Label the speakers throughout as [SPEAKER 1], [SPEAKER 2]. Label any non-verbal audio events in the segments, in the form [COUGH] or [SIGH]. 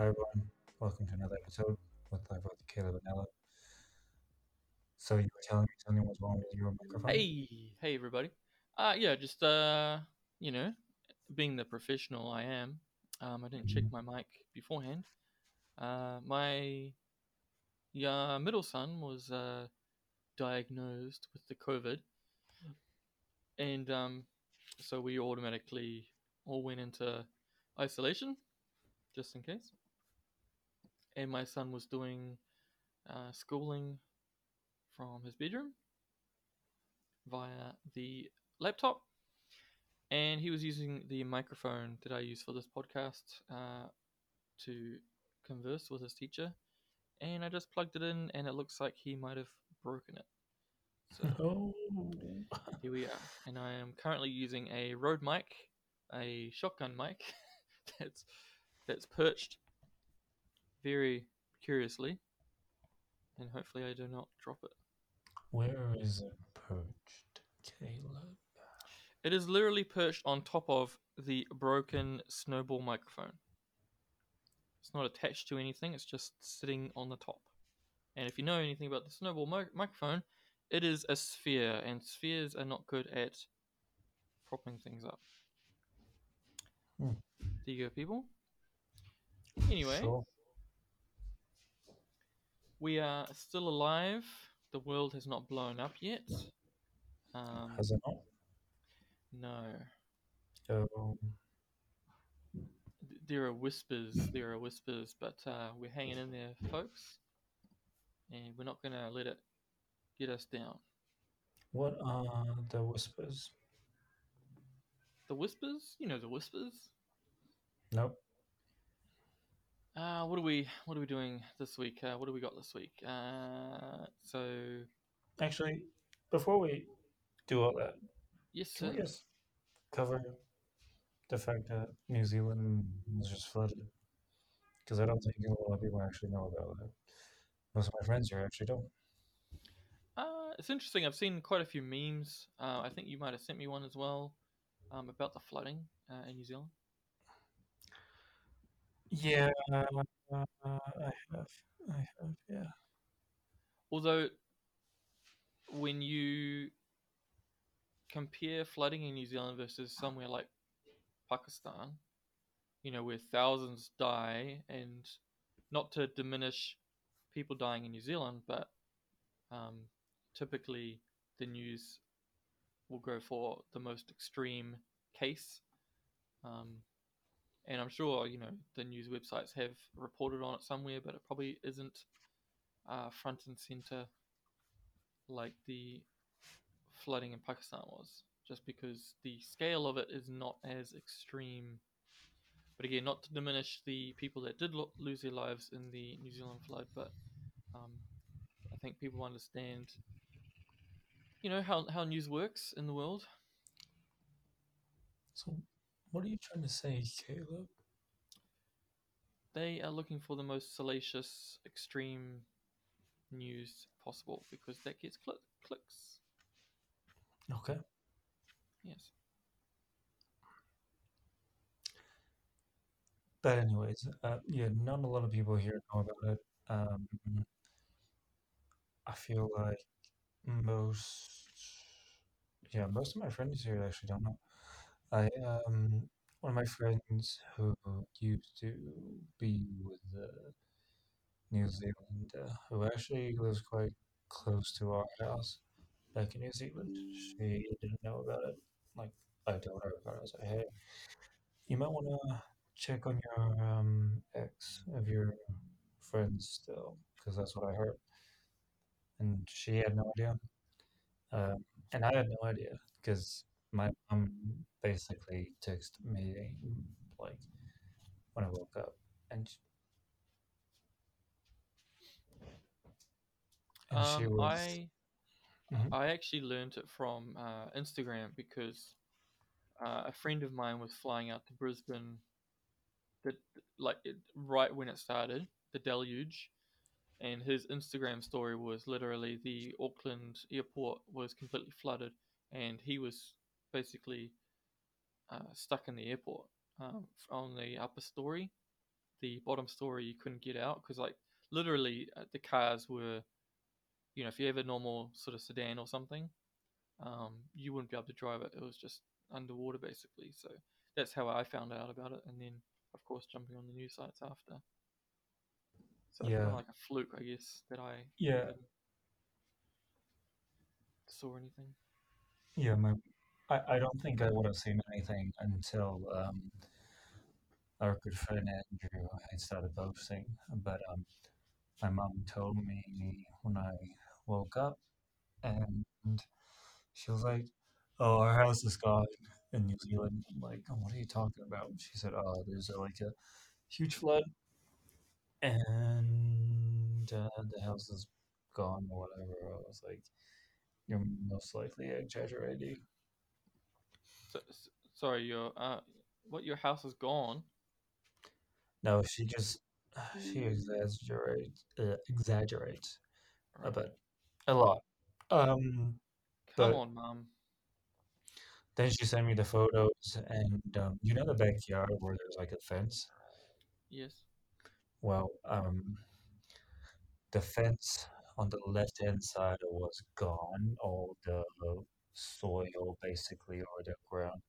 [SPEAKER 1] Hi everyone, welcome to another episode with Live with Caleb and Ella. So you were telling me something was wrong with your microphone?
[SPEAKER 2] Hey, hey everybody. Uh yeah, just uh you know, being the professional I am, um I didn't check
[SPEAKER 1] Mhm.
[SPEAKER 2] my mic beforehand. Uh my yeah, middle son was uh diagnosed with the COVID and um so we automatically all went into isolation just in case. And my son was doing uh schooling from his bedroom via the laptop and he was using the microphone that I use for this podcast uh, to converse with his teacher. And I just plugged it in, and it looks like he might have broken it. So [LAUGHS]
[SPEAKER 1] Oh,
[SPEAKER 2] here we are, and I am currently using a Rode mic, a shotgun mic [LAUGHS] that's that's perched very curiously, and hopefully I do not drop it.
[SPEAKER 1] where is it perched, Caleb?
[SPEAKER 2] It is literally perched on top of the broken snowball microphone. It's not attached to anything, it's just sitting on the top. And if you know anything about the snowball mi- microphone, it is a sphere, and spheres are not good at propping things up.
[SPEAKER 1] Hmm.
[SPEAKER 2] There you go, people. Anyway,
[SPEAKER 1] Sure.
[SPEAKER 2] We are still alive. The world has not blown up yet. Um,
[SPEAKER 1] Has it not?
[SPEAKER 2] no. Th- There are whispers, there are whispers, but uh, we're hanging in there, folks. And we're not going to let it get us down.
[SPEAKER 1] what are the whispers?
[SPEAKER 2] The whispers? You know the whispers?
[SPEAKER 1] Nope.
[SPEAKER 2] Uh, what are we what are we doing this week? Uh, what do we got this week? Uh, so
[SPEAKER 1] Actually, before we do all that,
[SPEAKER 2] yes,
[SPEAKER 1] can we just cover the fact that New Zealand was just flooded? Because I don't think a lot of people actually know about that. Most of my friends here actually don't.
[SPEAKER 2] Uh, it's interesting. I've seen quite a few memes. Uh, I think you might have sent me one as well um, about the flooding uh, in New Zealand.
[SPEAKER 1] Yeah, uh, I have. I have, yeah.
[SPEAKER 2] Although, when you compare flooding in New Zealand versus somewhere like Pakistan, you know, where thousands die, and not to diminish people dying in New Zealand, but um, typically the news will go for the most extreme case. Um, and I'm sure, you know, the news websites have reported on it somewhere, but it probably isn't uh, front and center like the flooding in Pakistan was, just because the scale of it is not as extreme. But again, not to diminish the people that did lo- lose their lives in the New Zealand flood, but um, I think people understand, you know, how, how news works in the world.
[SPEAKER 1] So, what are you trying to say, Caleb?
[SPEAKER 2] They are looking for the most salacious, extreme news possible because that gets cl- clicks.
[SPEAKER 1] Okay.
[SPEAKER 2] Yes.
[SPEAKER 1] But anyways, uh, yeah, not a lot of people here know about it. Um, I feel like most, yeah, most of my friends here actually don't know. I um, one of my friends who used to be with uh, New Zealand, uh, who actually lives quite close to our house back in New Zealand. She didn't know about it. Like I told her about it. I was like, hey, you might want to check on your um, ex of your friends still, because that's what I heard. And she had no idea. Um, and I had no idea because my mom basically texted me like when I woke up, and sh- and she
[SPEAKER 2] Um,
[SPEAKER 1] was
[SPEAKER 2] I
[SPEAKER 1] Mhm.
[SPEAKER 2] I actually learned it from uh, Instagram because uh, a friend of mine was flying out to Brisbane, the, like it, right when it started, the deluge, and his Instagram story was literally the Auckland airport was completely flooded, and he was basically uh, stuck in the airport um, on the upper story the bottom story you couldn't get out because like literally uh, the cars were, you know, if you have a normal sort of sedan or something, um, you wouldn't be able to drive it. It was just underwater basically. So that's how I found out about it, and then of course jumping on the news sites after. So it's kind
[SPEAKER 1] Yeah.
[SPEAKER 2] of like a fluke, I guess, that I
[SPEAKER 1] Yeah.
[SPEAKER 2] saw anything.
[SPEAKER 1] Yeah, my, I, I don't think I would have seen anything until um, our good friend Andrew had started posting. But um, my mom told me when I woke up, and she was like, "Oh, our house is gone in New Zealand." I'm like, oh, "What are you talking about?" She said, "Oh, there's uh, like a huge flood, and uh, the house is gone or whatever." I was like, "You're most likely exaggerating."
[SPEAKER 2] So, sorry, your uh, what your house is gone.
[SPEAKER 1] No, she just [SIGHS] she exaggerates uh, exaggerates a bit, a lot. Um,
[SPEAKER 2] Come on, mom.
[SPEAKER 1] then she sent me the photos, and um, you know the backyard where there's like a fence.
[SPEAKER 2] Yes.
[SPEAKER 1] Well, um, the fence on the left hand side was gone. All the soil, basically, or the ground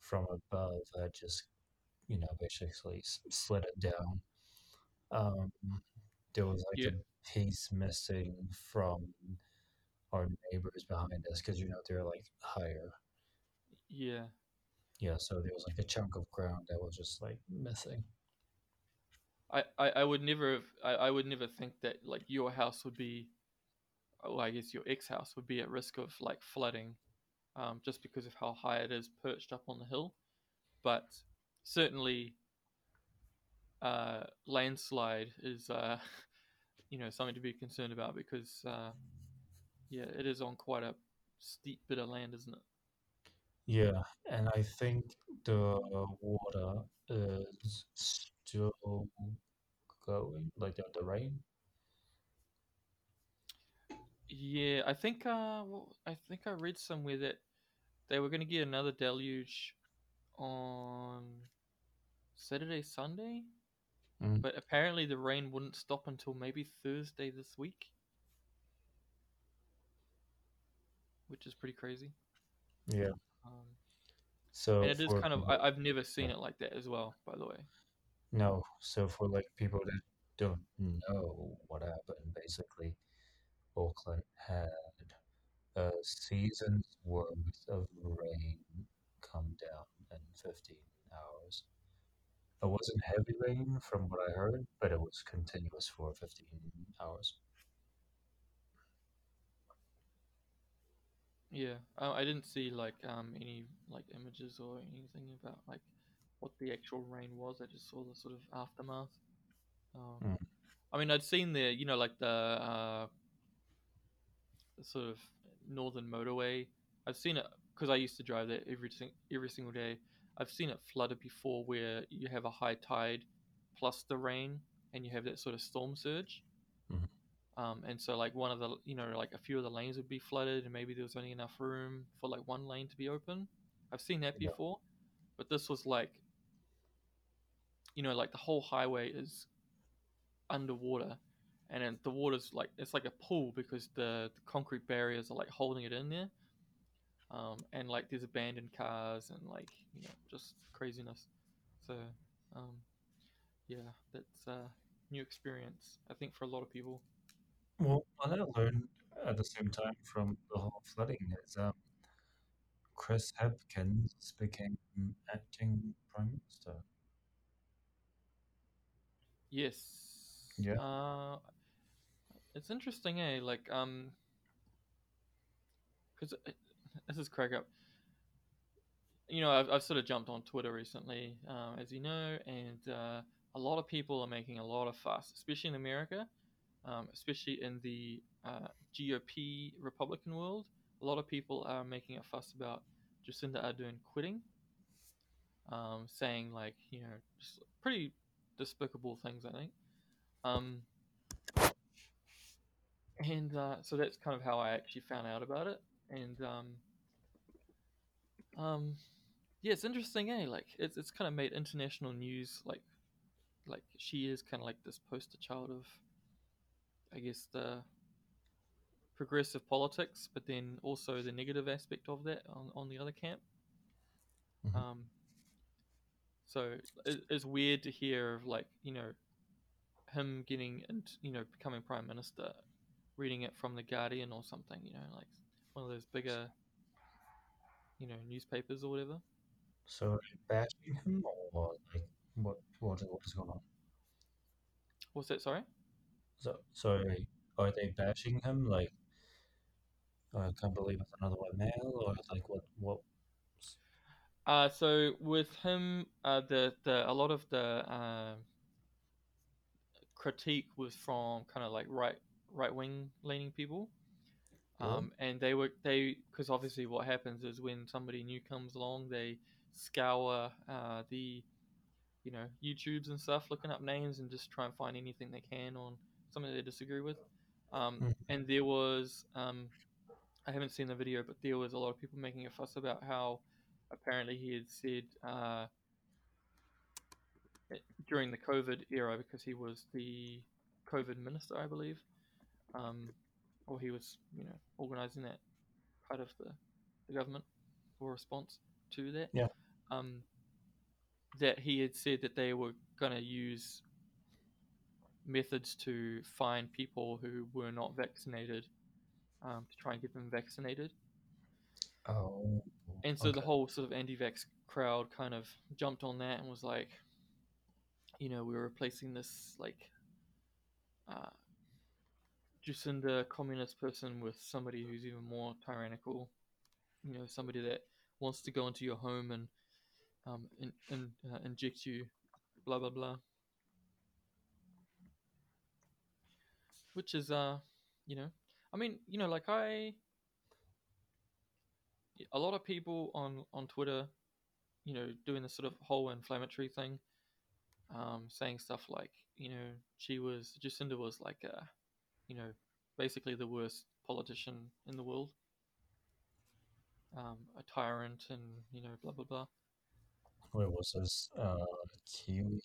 [SPEAKER 1] from above had just you know basically slid it down. Um, there was like
[SPEAKER 2] Yeah.
[SPEAKER 1] a piece missing from our neighbors behind us because you know they're like higher.
[SPEAKER 2] Yeah.
[SPEAKER 1] Yeah, so there was like a chunk of ground that was just like missing.
[SPEAKER 2] I, I, I would never have I, I would never think that like your house would be well, I guess your ex house would be at risk of like flooding, um, just because of how high it is perched up on the hill. But certainly, uh, landslide is uh, [LAUGHS] you know something to be concerned about because uh, yeah, it is on quite a steep bit of land, isn't it?
[SPEAKER 1] Yeah, and I think the water is still going, like the, the rain.
[SPEAKER 2] Yeah, I think uh, well, I think I read somewhere that they were going to get another deluge on Saturday, Sunday,
[SPEAKER 1] Mm,
[SPEAKER 2] but apparently the rain wouldn't stop until maybe Thursday this week, which is pretty crazy.
[SPEAKER 1] yeah,
[SPEAKER 2] Um,
[SPEAKER 1] so
[SPEAKER 2] and it is
[SPEAKER 1] for
[SPEAKER 2] kind of I, I've never seen
[SPEAKER 1] yeah,
[SPEAKER 2] it like that as well. By the way,
[SPEAKER 1] no, so for like people that don't know what happened, basically, Auckland had a season's worth of rain come down in 15 hours. It wasn't heavy rain from what I heard, but it was continuous for 15 hours.
[SPEAKER 2] yeah, I, I didn't see like um any like images or anything about like what the actual rain was. I just saw the sort of aftermath. Um,
[SPEAKER 1] Mm,
[SPEAKER 2] I mean, I'd seen the you know like the uh, the sort of northern motorway. I've seen it because I used to drive there every every single day. I've seen it flooded before, where you have a high tide plus the rain, and you have that sort of storm surge.
[SPEAKER 1] mhm.
[SPEAKER 2] Um, and so like one of the you know like a few of the lanes would be flooded, and maybe there was only enough room for like one lane to be open. I've seen that
[SPEAKER 1] Yeah,
[SPEAKER 2] before, but this was like you know like the whole highway is underwater, and then the water's like it's like a pool because the, the concrete barriers are like holding it in there. um, and like there's abandoned cars and like you know just craziness. So um, yeah, that's a new experience I think for a lot of people.
[SPEAKER 1] Well, what I learned at the same time from the whole flooding is um, Chris Hipkins became acting prime minister.
[SPEAKER 2] Yes,
[SPEAKER 1] Yeah.
[SPEAKER 2] uh, it's interesting, eh? Like um, because this is crack up. You know, I've, I've sort of jumped on Twitter recently, um, as you know, and uh, a lot of people are making a lot of fuss, especially in America, um, especially in the uh, GOP Republican world. A lot of people are making a fuss about Jacinda Ardern quitting, um, saying like you know pretty despicable things. I think, um, and uh, so that's kind of how I actually found out about it. And um, um, yeah, it's interesting, eh? Like it's it's kind of made international news like like she is kind of like this poster child of, I guess the progressive politics, but then also the negative aspect of that on, on the other camp.
[SPEAKER 1] Mhm.
[SPEAKER 2] Um, so it, it's weird to hear of like you know him getting and you know becoming prime minister, reading it from the Guardian or something. You know, like one of those bigger you know newspapers or whatever.
[SPEAKER 1] So bashing him or like what what what is going on?
[SPEAKER 2] What's that? Sorry.
[SPEAKER 1] So sorry, are they bashing him like I can't believe it's another white male or like what what
[SPEAKER 2] Uh, so with him, uh, the the a lot of the uh, critique was from kind of like right right wing leaning people, um, and they were they because obviously what happens is when somebody new comes along, they scour uh, the you know YouTubes and stuff, looking up names and just try and find anything they can on something they disagree with. Um,
[SPEAKER 1] Mhm.
[SPEAKER 2] And there was um, I haven't seen the video, but there was a lot of people making a fuss about how apparently he had said uh, during the COVID era because he was the COVID minister, I believe, um, or he was, you know, organizing that part of the, the government or response to that.
[SPEAKER 1] Yeah.
[SPEAKER 2] Um, that he had said that they were going to use methods to find people who were not vaccinated um, to try and get them vaccinated.
[SPEAKER 1] Oh
[SPEAKER 2] And so the whole sort of anti-vax crowd kind of jumped on that and was like, you know, we're replacing this like uh, Jacinda communist person with somebody who's even more tyrannical. You know, somebody that wants to go into your home and um, in, in, uh, inject you, blah blah blah. Which is, uh, you know, I mean, you know, like I, a lot of people on on Twitter, you know, doing this sort of whole inflammatory thing, um, saying stuff like, you know, she was Jacinda was like a, you know, basically the worst politician in the world, um, a tyrant, and you know, blah blah blah.
[SPEAKER 1] Where was this uh Kiwi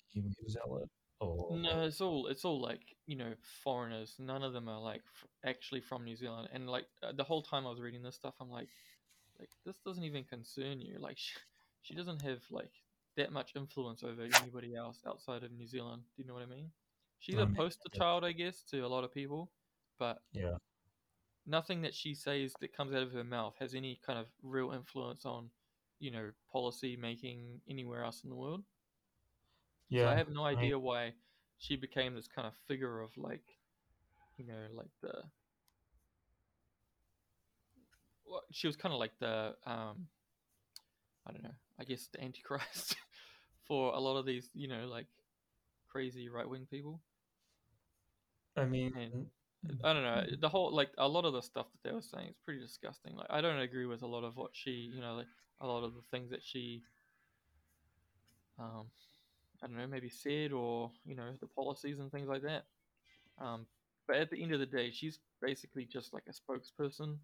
[SPEAKER 1] outlet or
[SPEAKER 2] No, it's all it's all like you know foreigners. None of them are like f- actually from New Zealand. And like uh, the whole time I was reading this stuff, I'm like, like this doesn't even concern you. Like she, she doesn't have like that much influence over anybody else outside of New Zealand. Do you know what I mean? She's
[SPEAKER 1] I
[SPEAKER 2] a poster child, I guess, to a lot of people, but
[SPEAKER 1] yeah.
[SPEAKER 2] nothing that she says that comes out of her mouth has any kind of real influence on, you know, policy making anywhere else in the world. So
[SPEAKER 1] Yeah.
[SPEAKER 2] I have no
[SPEAKER 1] I
[SPEAKER 2] idea why she became this kind of figure of like, you know, like the. Well, she was kind of like the, um, I don't know, I guess the antichrist [LAUGHS] for a lot of these, you know, like crazy right wing people.
[SPEAKER 1] I mean
[SPEAKER 2] And I don't know, the whole like a lot of the stuff that they were saying is pretty disgusting. Like I don't agree with a lot of what she, you know, like a lot of the things that she, um, I don't know, maybe said or you know the policies and things like that. Um, but at the end of the day, she's basically just like a spokesperson.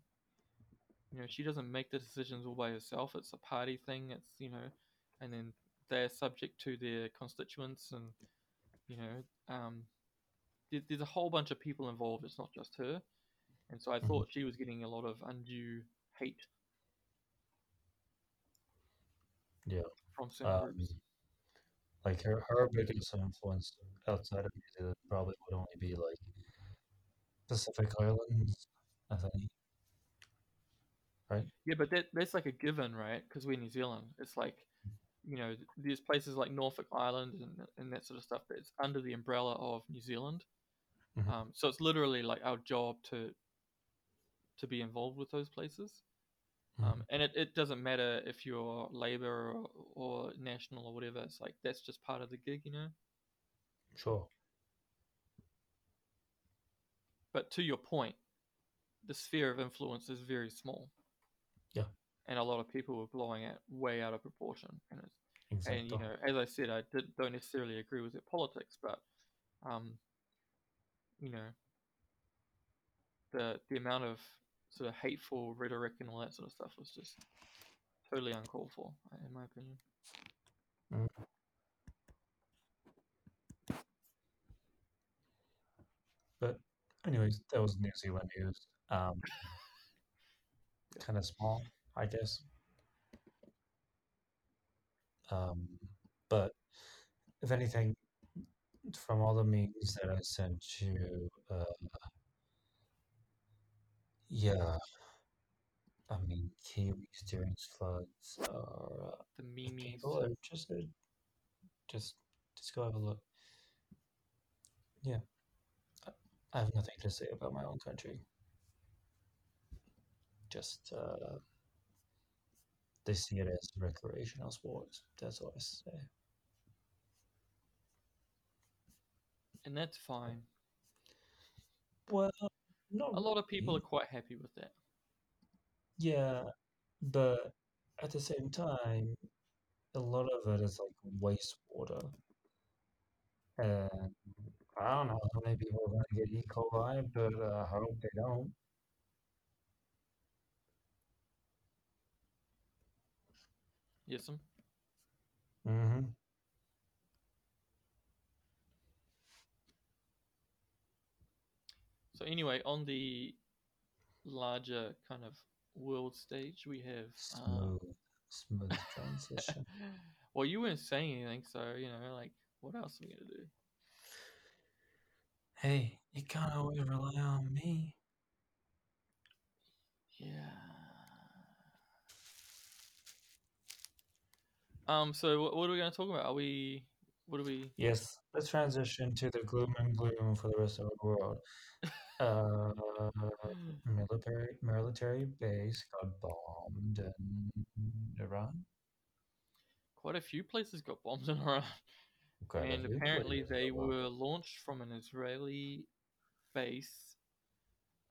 [SPEAKER 2] You know, she doesn't make the decisions all by herself. It's a party thing. It's you know, and then they're subject to their constituents, and you know, um, there's a whole bunch of people involved. It's not just her. And so I
[SPEAKER 1] Mhm.
[SPEAKER 2] thought she was getting a lot of undue hate
[SPEAKER 1] Yeah.
[SPEAKER 2] from certain
[SPEAKER 1] Um,
[SPEAKER 2] groups.
[SPEAKER 1] like her her biggest influence outside of New Zealand probably would only be like Pacific Islands, I think. Right?
[SPEAKER 2] Yeah, but that that's like a given, right? Because we're New Zealand. It's like, you know, there's places like Norfolk Island and, and that sort of stuff that's under the umbrella of New Zealand.
[SPEAKER 1] Mhm.
[SPEAKER 2] Um, so it's literally like our job to to be involved with those places. Um, and it, it doesn't matter if you're Labour or, or National or whatever. It's like that's just part of the gig, you know.
[SPEAKER 1] Sure.
[SPEAKER 2] But to your point, the sphere of influence is very small.
[SPEAKER 1] Yeah.
[SPEAKER 2] And a lot of people were blowing it way out of proportion. And, it's,
[SPEAKER 1] Exactly.
[SPEAKER 2] and you know, as I said, I did, don't necessarily agree with their politics, but, um, you know, the the amount of sort of hateful rhetoric and all that sort of stuff was just totally uncalled for, in my opinion.
[SPEAKER 1] But anyways, that was New Zealand news. Um, [LAUGHS] kind of small, I guess. Um, but if anything, from all the memes that I sent you, uh, yeah, I mean, Kiwis during floods are uh,
[SPEAKER 2] The memes.
[SPEAKER 1] people are interested. Just, just go have a look. Yeah, I- I have nothing to say about my own country. Just, uh, they see it as recreational sports. That's all I say.
[SPEAKER 2] And that's fine.
[SPEAKER 1] Well, not
[SPEAKER 2] A lot of people are quite happy with that.
[SPEAKER 1] Yeah, but at the same time, a lot of it is like wastewater. And I don't know how many people are going to get E. coli, but uh, I hope they don't.
[SPEAKER 2] Yes, um,
[SPEAKER 1] Mm-hmm.
[SPEAKER 2] So anyway, on the larger kind of world stage, we have.
[SPEAKER 1] Smooth, smooth transition. [LAUGHS]
[SPEAKER 2] well, you weren't saying anything, so you know, like, what else are we gonna do?
[SPEAKER 1] Hey, you can't always rely on me.
[SPEAKER 2] Yeah. Um. So, what, what are we gonna talk about? Are we? What are we?
[SPEAKER 1] Yes, let's transition to the gloom and gloom for the rest of the world. [LAUGHS] Uh, military military base got bombed in Iran.
[SPEAKER 2] Quite a few places got bombed in Iran,
[SPEAKER 1] Quite
[SPEAKER 2] and apparently they were launched from an Israeli base.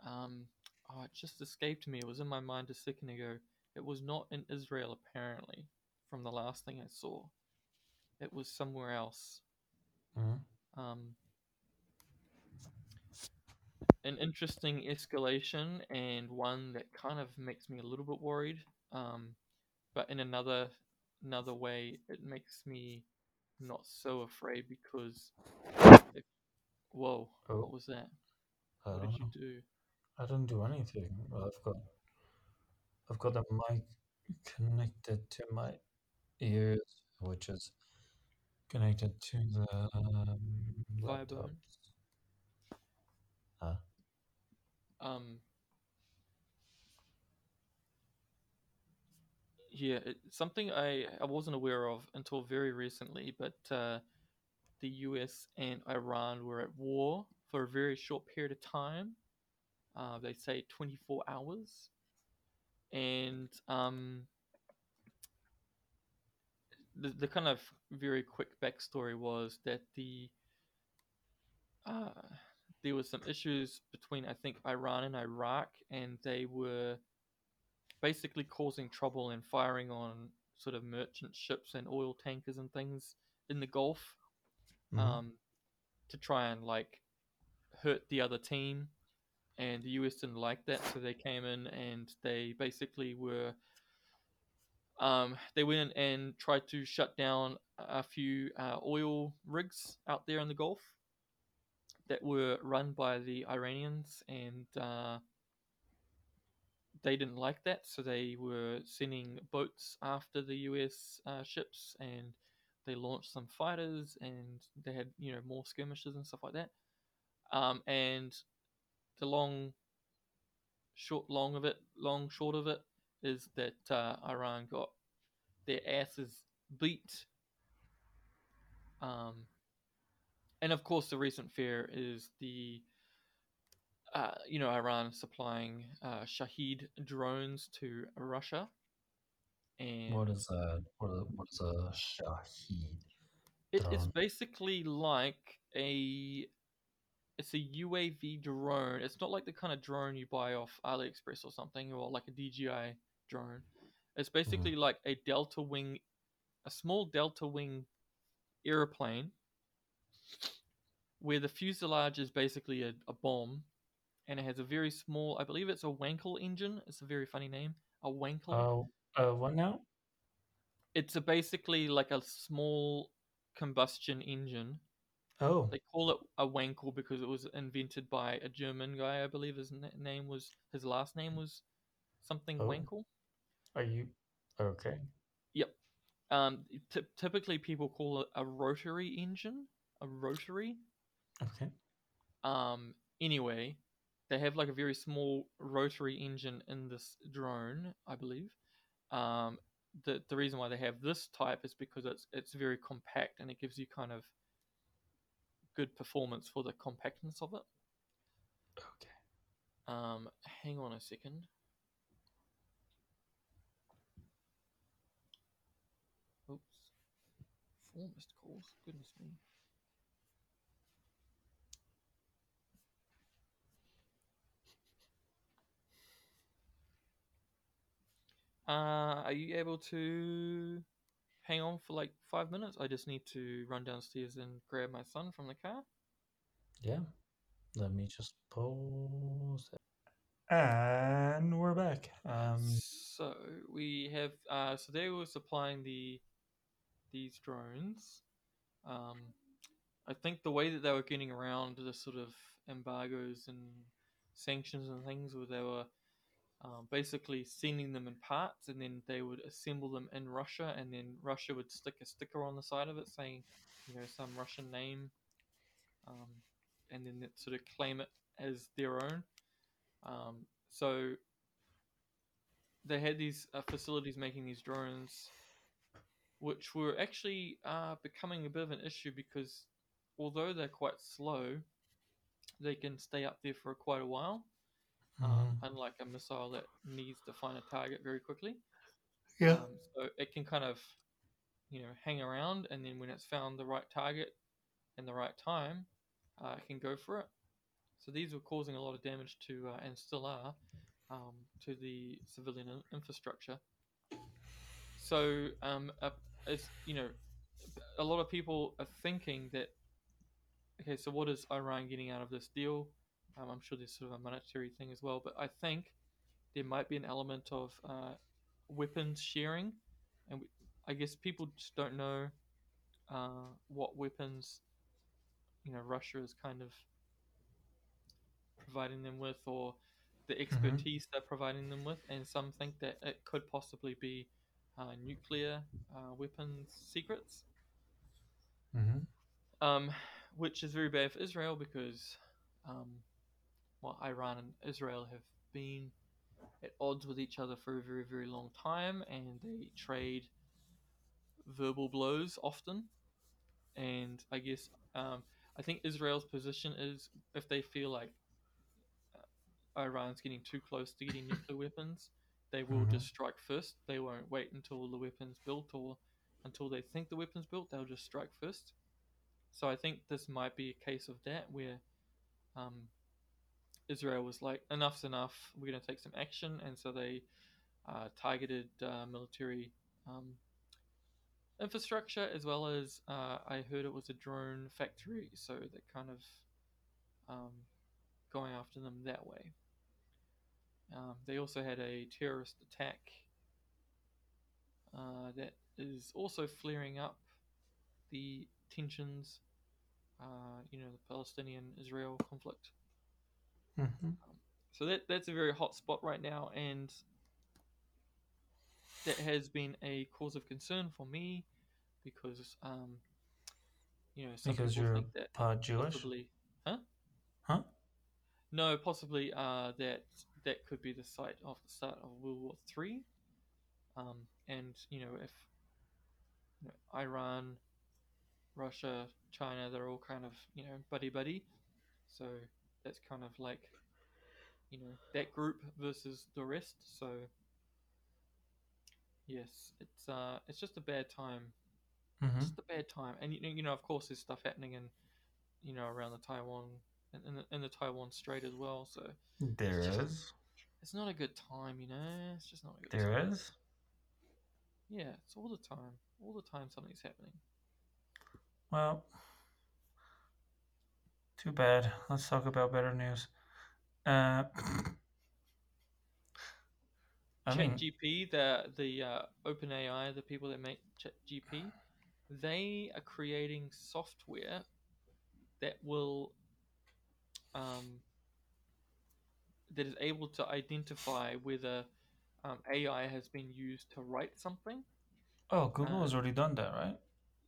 [SPEAKER 2] Um. Oh, it just escaped me. It was in my mind a second ago. It was not in Israel, apparently, from the last thing I saw. It was somewhere else.
[SPEAKER 1] Mhm.
[SPEAKER 2] Um, an interesting escalation and one that kind of makes me a little bit worried. Um, but in another another way, it makes me not so afraid because if, whoa,
[SPEAKER 1] Oh,
[SPEAKER 2] what was that?
[SPEAKER 1] I
[SPEAKER 2] What did you do?
[SPEAKER 1] I didn't do anything. Well, I've got I've got the mic connected to my ears, which is connected to the um.
[SPEAKER 2] Firebone.
[SPEAKER 1] Huh?
[SPEAKER 2] Um, yeah, it, something I I wasn't aware of until very recently, but uh, the U.S. and Iran were at war for a very short period of time. Uh, they say 24 hours, and um, the the kind of very quick backstory was that the uh, there was some issues between I think Iran and Iraq, and they were basically causing trouble and firing on sort of merchant ships and oil tankers and things in the Gulf
[SPEAKER 1] Mhm.
[SPEAKER 2] um, to try and like hurt the other team. And the US didn't like that, so they came in and they basically were um, they went and tried to shut down a few uh, oil rigs out there in the Gulf that were run by the Iranians, and uh, they didn't like that, so they were sending boats after the US uh, ships, and they launched some fighters, and they had you know more skirmishes and stuff like that. Um, and the long, short, long of it, long short of it is that uh, Iran got their asses beat. Um, and of course, the recent fear is the, uh, you know, Iran supplying uh, Shahed drones to Russia. And
[SPEAKER 1] What is that? What is, what is a Shahed?
[SPEAKER 2] it, it's basically like a, it's a UAV drone. It's not like the kind of drone you buy off AliExpress or something, or like a DJI drone. It's basically like a delta wing, a small delta wing airplane where the fuselage is basically a, a bomb and it has a very small, I believe it's a Wankel engine. It's a very funny name. A Wankel.
[SPEAKER 1] Uh, uh, what now?
[SPEAKER 2] It's a basically like a small combustion engine
[SPEAKER 1] Oh,
[SPEAKER 2] They call it a Wankel because it was invented by a German guy, I believe. His name was his last name was something
[SPEAKER 1] Oh.
[SPEAKER 2] Wankel.
[SPEAKER 1] are you okay?
[SPEAKER 2] Yep. Um, ty- typically, people call it a rotary engine. A rotary.
[SPEAKER 1] Okay.
[SPEAKER 2] Um, anyway, they have like a very small rotary engine in this drone, I believe. Um, the the reason why they have this type is because it's it's very compact and it gives you kind of good performance for the compactness of it.
[SPEAKER 1] Okay.
[SPEAKER 2] Um, hang on a second. Oops. Four missed calls. Goodness me. Uh, are you able to hang on for like five minutes? I just need to run downstairs and grab my son from the car.
[SPEAKER 1] Yeah. Let me just pause. And we're back. Um,
[SPEAKER 2] So we have uh, so they were supplying the these drones. Um, I think the way that they were getting around the sort of embargoes and sanctions and things, where they were um, basically sending them in parts, and then they would assemble them in Russia, and then Russia would stick a sticker on the side of it saying, you know, some Russian name, um, and then sort of claim it as their own. Um, so they had these uh, facilities making these drones, which were actually uh, becoming a bit of an issue because although they're quite slow, they can stay up there for quite a while. Um,
[SPEAKER 1] mhm.
[SPEAKER 2] unlike a missile that needs to find a target very quickly.
[SPEAKER 1] yeah.
[SPEAKER 2] Um, so it can kind of, you know, hang around, and then when it's found the right target and the right time, uh, it can go for it. So these were causing a lot of damage to, uh, and still are, um, to the civilian infrastructure. So um, uh, it's you know, a lot of people are thinking that, okay, so what is Iran getting out of this deal? Um, I'm sure there's sort of a monetary thing as well, but I think there might be an element of uh, weapons sharing, and we, I guess people just don't know uh, what weapons you know Russia is kind of providing them with, or the expertise they're providing them with, and some think that it could possibly be uh, nuclear uh, weapons secrets,
[SPEAKER 1] hmm
[SPEAKER 2] um, which is very bad for Israel because, um, well, Iran and Israel have been at odds with each other for a very, very long time, and they trade verbal blows often. And I guess um, I think Israel's position is if they feel like uh, Iran's getting too close to getting nuclear [LAUGHS] weapons, they will
[SPEAKER 1] Mhm.
[SPEAKER 2] just strike first. They won't wait until the weapon's built or until they think the weapon's built. They'll just strike first. So I think this might be a case of that where um, Israel was like, enough's enough. We're going to take some action, and so they uh, targeted uh, military um, infrastructure as well as uh, I heard it was a drone factory, so they're kind of um, going after them that way. Um, they also had a terrorist attack uh, that is also flaring up the tensions, uh, you know, the Palestinian-Israel conflict.
[SPEAKER 1] Hmm
[SPEAKER 2] So that that's a very hot spot right now, and that has been a cause of concern for me because, um, you know, some
[SPEAKER 1] Because
[SPEAKER 2] people
[SPEAKER 1] you're
[SPEAKER 2] think that
[SPEAKER 1] part Jewish,
[SPEAKER 2] possibly, huh?
[SPEAKER 1] huh?
[SPEAKER 2] No, possibly uh, that that could be the site of the start of World War Three, um, and you know if you know, Iran, Russia, China, they're all kind of you know buddy buddy, so that's kind of like you know that group versus the rest. So yes, it's uh it's just a bad time,
[SPEAKER 1] hmm
[SPEAKER 2] just a bad time, and you know you know of course there's stuff happening in you know around the Taiwan in, in, the, in the Taiwan Strait as well. So
[SPEAKER 1] There
[SPEAKER 2] It's just-
[SPEAKER 1] is.
[SPEAKER 2] it's not a good time, you know. It's just not a good
[SPEAKER 1] There
[SPEAKER 2] time.
[SPEAKER 1] is.
[SPEAKER 2] Yeah, it's all the time. All the time something's happening.
[SPEAKER 1] Well, too bad. Let's talk about better news. Uh, I mean,
[SPEAKER 2] ChatGP, the the uh, OpenAI, the people that make ChatGP, they are creating software that will um, that is able to identify whether um, AI has been used to write something.
[SPEAKER 1] Oh, Google
[SPEAKER 2] Uh,
[SPEAKER 1] has already done that, right?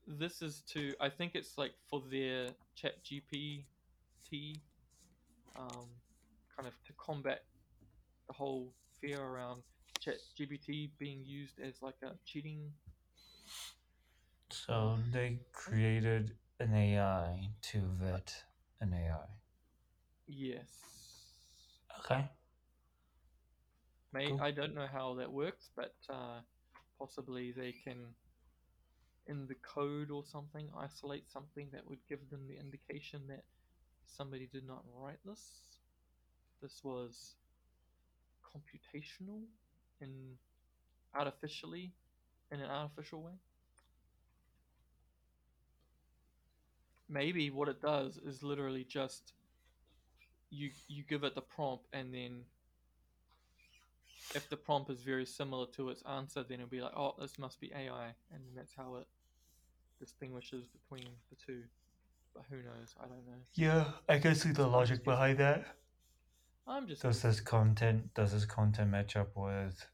[SPEAKER 2] This is to I think it's like for their Chat Um, kind of to combat the whole fear around Chat GPT being used as like a cheating.
[SPEAKER 1] So they created an AI to vet an AI.
[SPEAKER 2] Yes.
[SPEAKER 1] Okay.
[SPEAKER 2] May
[SPEAKER 1] Cool.
[SPEAKER 2] I don't know how that works, but uh, possibly they can, in the code or something, isolate something that would give them the indication that somebody did not write this. This was computational in artificially in an artificial way. Maybe what it does is literally just you you give it the prompt and then if the prompt is very similar to its answer, then it'll be like, oh, this must be AI, and that's how it distinguishes between the two. But who knows? I don't know.
[SPEAKER 1] Yeah, I can see the logic behind that.
[SPEAKER 2] I'm just
[SPEAKER 1] Does this content does this content match up with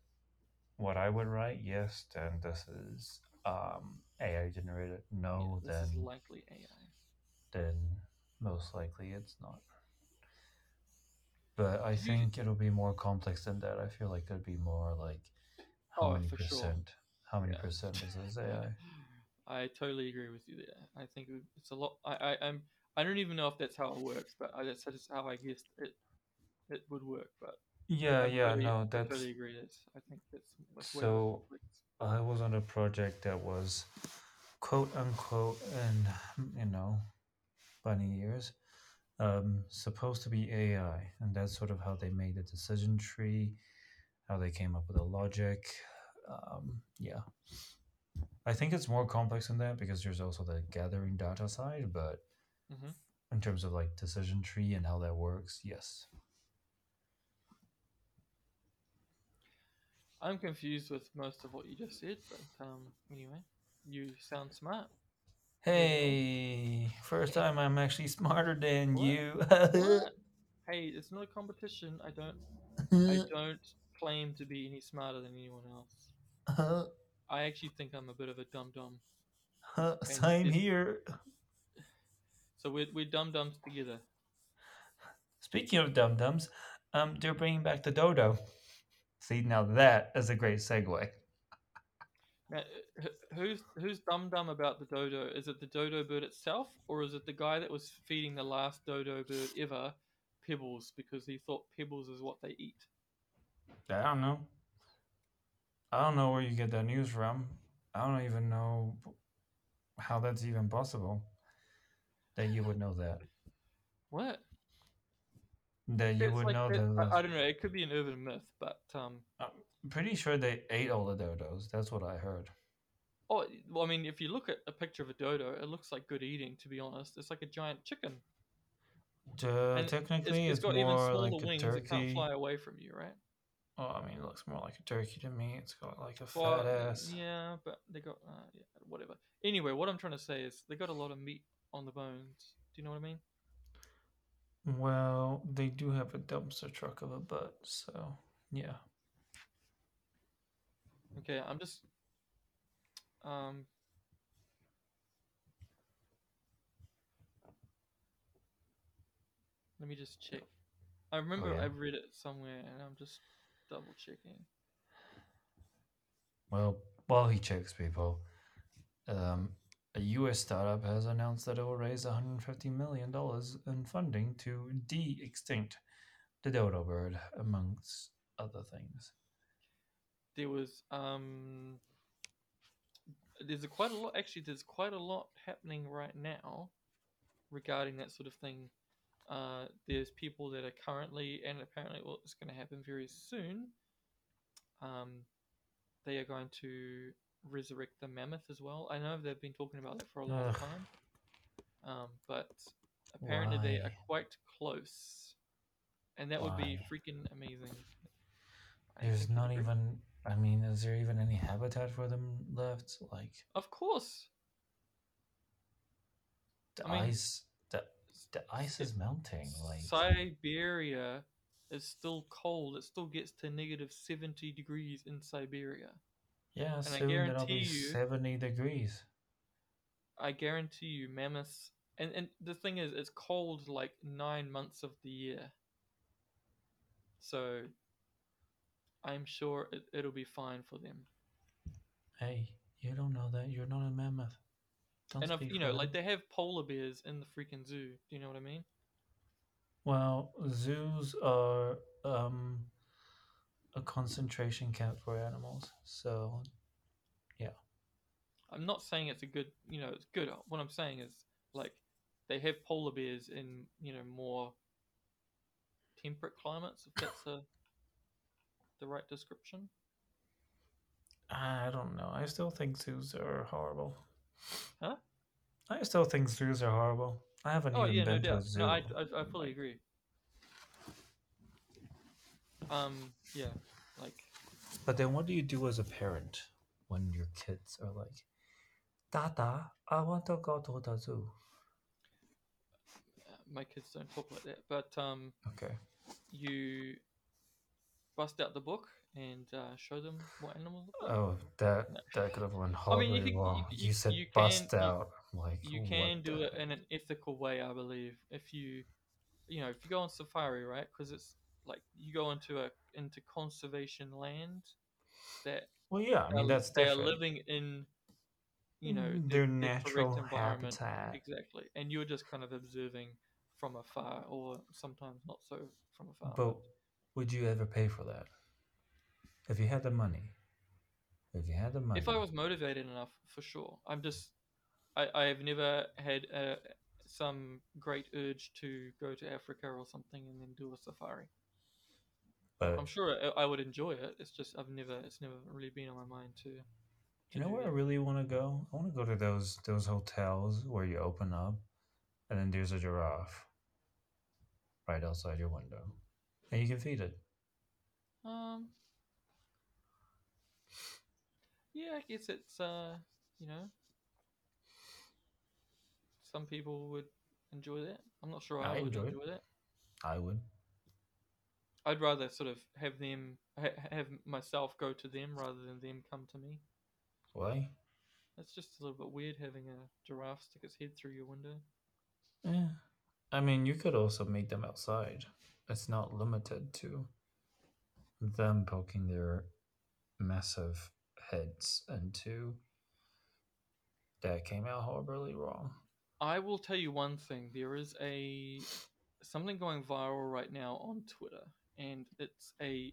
[SPEAKER 1] what I would write? Yes. Then this is um, AI generated.
[SPEAKER 2] yeah,
[SPEAKER 1] No.
[SPEAKER 2] is
[SPEAKER 1] then
[SPEAKER 2] likely AI.
[SPEAKER 1] then most likely it's not. But I think it'll be more complex than that. I feel like there'd be more like how
[SPEAKER 2] Oh,
[SPEAKER 1] many
[SPEAKER 2] for sure.
[SPEAKER 1] percent how many
[SPEAKER 2] Yeah.
[SPEAKER 1] percent is this AI? [LAUGHS]
[SPEAKER 2] I totally agree with you there. I think it's a lot. I, I I'm I don't even know if that's how it works, but I, that's just how I guessed it it would work. But
[SPEAKER 1] Yeah,
[SPEAKER 2] I
[SPEAKER 1] yeah,
[SPEAKER 2] totally,
[SPEAKER 1] no, that's I
[SPEAKER 2] totally agree. That's I think that's, that's
[SPEAKER 1] So- I was on a project that was quote unquote in you know bunny ears um, supposed to be AI, and that's sort of how they made the decision tree, how they came up with the logic. Um, yeah, I think it's more complex than that because there's also the gathering data side, but
[SPEAKER 2] Mhm.
[SPEAKER 1] in terms of like decision tree and how that works, yes.
[SPEAKER 2] I'm confused with most of what you just said, but um, anyway, you sound smart.
[SPEAKER 1] Hey, first time I'm actually smarter than
[SPEAKER 2] What?
[SPEAKER 1] you. [LAUGHS]
[SPEAKER 2] Hey, it's not a competition. I don't I [LAUGHS] don't claim to be any smarter than anyone else. I actually think I'm a bit of a dum dum.
[SPEAKER 1] Same
[SPEAKER 2] it-
[SPEAKER 1] here. [LAUGHS]
[SPEAKER 2] So we're we're dum dums together.
[SPEAKER 1] Speaking of dum dums, um, they're bringing back the dodo. See, now that is a great segue.
[SPEAKER 2] Now, who's who's dum dum about the dodo? Is it the dodo bird itself, or is it the guy that was feeding the last dodo bird ever pebbles because he thought pebbles is what they eat?
[SPEAKER 1] I don't know. I don't know where you get that news from. I don't even know how that's even possible. That you would know that.
[SPEAKER 2] What?
[SPEAKER 1] That you
[SPEAKER 2] It's
[SPEAKER 1] would
[SPEAKER 2] like
[SPEAKER 1] know
[SPEAKER 2] that-
[SPEAKER 1] that.
[SPEAKER 2] I, I don't know. It could be an urban myth, but um.
[SPEAKER 1] I'm pretty sure they ate all the dodos. That's what I heard.
[SPEAKER 2] Oh, well, I mean, if you look at a picture of a dodo, it looks like good eating. To be honest, it's like a giant chicken.
[SPEAKER 1] Uh, technically,
[SPEAKER 2] it's
[SPEAKER 1] it's,
[SPEAKER 2] got even
[SPEAKER 1] more
[SPEAKER 2] smaller
[SPEAKER 1] like a
[SPEAKER 2] wings It can't fly away from you, right?
[SPEAKER 1] Oh, I mean, it looks more like a turkey to me. It's got like a
[SPEAKER 2] Well,
[SPEAKER 1] fat ass.
[SPEAKER 2] yeah, but they got uh, yeah, whatever. Anyway, what I'm trying to say is they got a lot of meat on the bones. Do you know what I mean?
[SPEAKER 1] Well, they do have a dumpster truck of a butt, so yeah.
[SPEAKER 2] Okay, I'm just um Let me just check. I remember
[SPEAKER 1] yeah.
[SPEAKER 2] I read it somewhere and I'm just double checking.
[SPEAKER 1] Well, while he checks people, um, a U.S. startup has announced that it will raise 150 million dollars in funding to de-extinct the dodo bird, amongst other things.
[SPEAKER 2] There was um there's a quite a lot actually there's quite a lot happening right now regarding that sort of thing. Uh, there's people that are currently and apparently well it's going to happen very soon. Um, they are going to resurrect the mammoth as well. I know they've been talking about that for a long
[SPEAKER 1] Ugh.
[SPEAKER 2] time, um, but apparently they are quite close, and that would be
[SPEAKER 1] Why?
[SPEAKER 2] freaking amazing. I
[SPEAKER 1] There's
[SPEAKER 2] think
[SPEAKER 1] not even. I mean, is there even any habitat for them left? Like
[SPEAKER 2] Of course.
[SPEAKER 1] the
[SPEAKER 2] I mean,
[SPEAKER 1] ice. The ice is melting. Like
[SPEAKER 2] Siberia is still cold. It still gets to negative 70 degrees in Siberia.
[SPEAKER 1] yeah,
[SPEAKER 2] I
[SPEAKER 1] it'll be
[SPEAKER 2] guarantee you-
[SPEAKER 1] seventy degrees.
[SPEAKER 2] I guarantee you, mammoths. And, and the thing is, it's cold like nine months of the year. So I'm sure it, it'll be fine for them.
[SPEAKER 1] Hey, you don't know that. You're not a mammoth. Don't
[SPEAKER 2] and, I've, you know, like they have polar bears in the freaking zoo. Do you know what I mean?
[SPEAKER 1] Well, zoos are um, a concentration camp for animals. So, yeah.
[SPEAKER 2] I'm not saying it's a good, you know, it's good. What I'm saying is, like, they have polar bears in, you know, more temperate climates, if that's a, the right description.
[SPEAKER 1] I don't know. I still think zoos are horrible.
[SPEAKER 2] Huh?
[SPEAKER 1] I still think zoos are horrible. I haven't
[SPEAKER 2] Oh
[SPEAKER 1] even
[SPEAKER 2] yeah, no
[SPEAKER 1] been to a
[SPEAKER 2] doubt.
[SPEAKER 1] zoo.
[SPEAKER 2] No, I, I, I fully agree. Um, yeah, like
[SPEAKER 1] But then what do you do as a parent when your kids are like, Dada, I want to go to the zoo?
[SPEAKER 2] uh, my kids don't talk like that, but um,
[SPEAKER 1] Okay.
[SPEAKER 2] you bust out the book and uh, show them what animals.
[SPEAKER 1] Oh, that that could have went
[SPEAKER 2] I mean, you
[SPEAKER 1] horribly
[SPEAKER 2] can-
[SPEAKER 1] wrong.
[SPEAKER 2] you-
[SPEAKER 1] You, said
[SPEAKER 2] you
[SPEAKER 1] bust
[SPEAKER 2] can-
[SPEAKER 1] out. Like,
[SPEAKER 2] you
[SPEAKER 1] what
[SPEAKER 2] can do
[SPEAKER 1] the
[SPEAKER 2] it in an ethical way, I believe. If you, you know, if you go on safari, right? Because it's like you go into a into conservation land that
[SPEAKER 1] Well, yeah, I mean that's
[SPEAKER 2] they are living in, you know,
[SPEAKER 1] Mm,
[SPEAKER 2] the-
[SPEAKER 1] their natural habitat.
[SPEAKER 2] Exactly, and you're just kind of observing from afar, or sometimes not so from afar.
[SPEAKER 1] But would you ever pay for that? If you had the money. If you had the money.
[SPEAKER 2] if I was motivated enough, for sure. I'm just, I, I have never had a, some great urge to go to Africa or something and then do a safari.
[SPEAKER 1] but
[SPEAKER 2] I'm sure I, I would enjoy it. It's just I've never, it's never really been on my mind to. to
[SPEAKER 1] you know where I really want to go? I want to go to those those hotels where you open up, and then there's a giraffe right outside your window, and you can feed it.
[SPEAKER 2] Um. Yeah, I guess it's uh, you know, some people would enjoy that. I'm not sure I,
[SPEAKER 1] I
[SPEAKER 2] would
[SPEAKER 1] enjoy it.
[SPEAKER 2] enjoy that.
[SPEAKER 1] I would.
[SPEAKER 2] I'd rather sort of have them ha- have myself go to them rather than them come to me.
[SPEAKER 1] Why?
[SPEAKER 2] It's just a little bit weird having a giraffe stick its head through your window.
[SPEAKER 1] Yeah. I mean, you could also meet them outside. It's not limited to them poking their massive heads into. That came out horribly wrong.
[SPEAKER 2] I will tell you one thing. There is a something going viral right now on Twitter, and it's a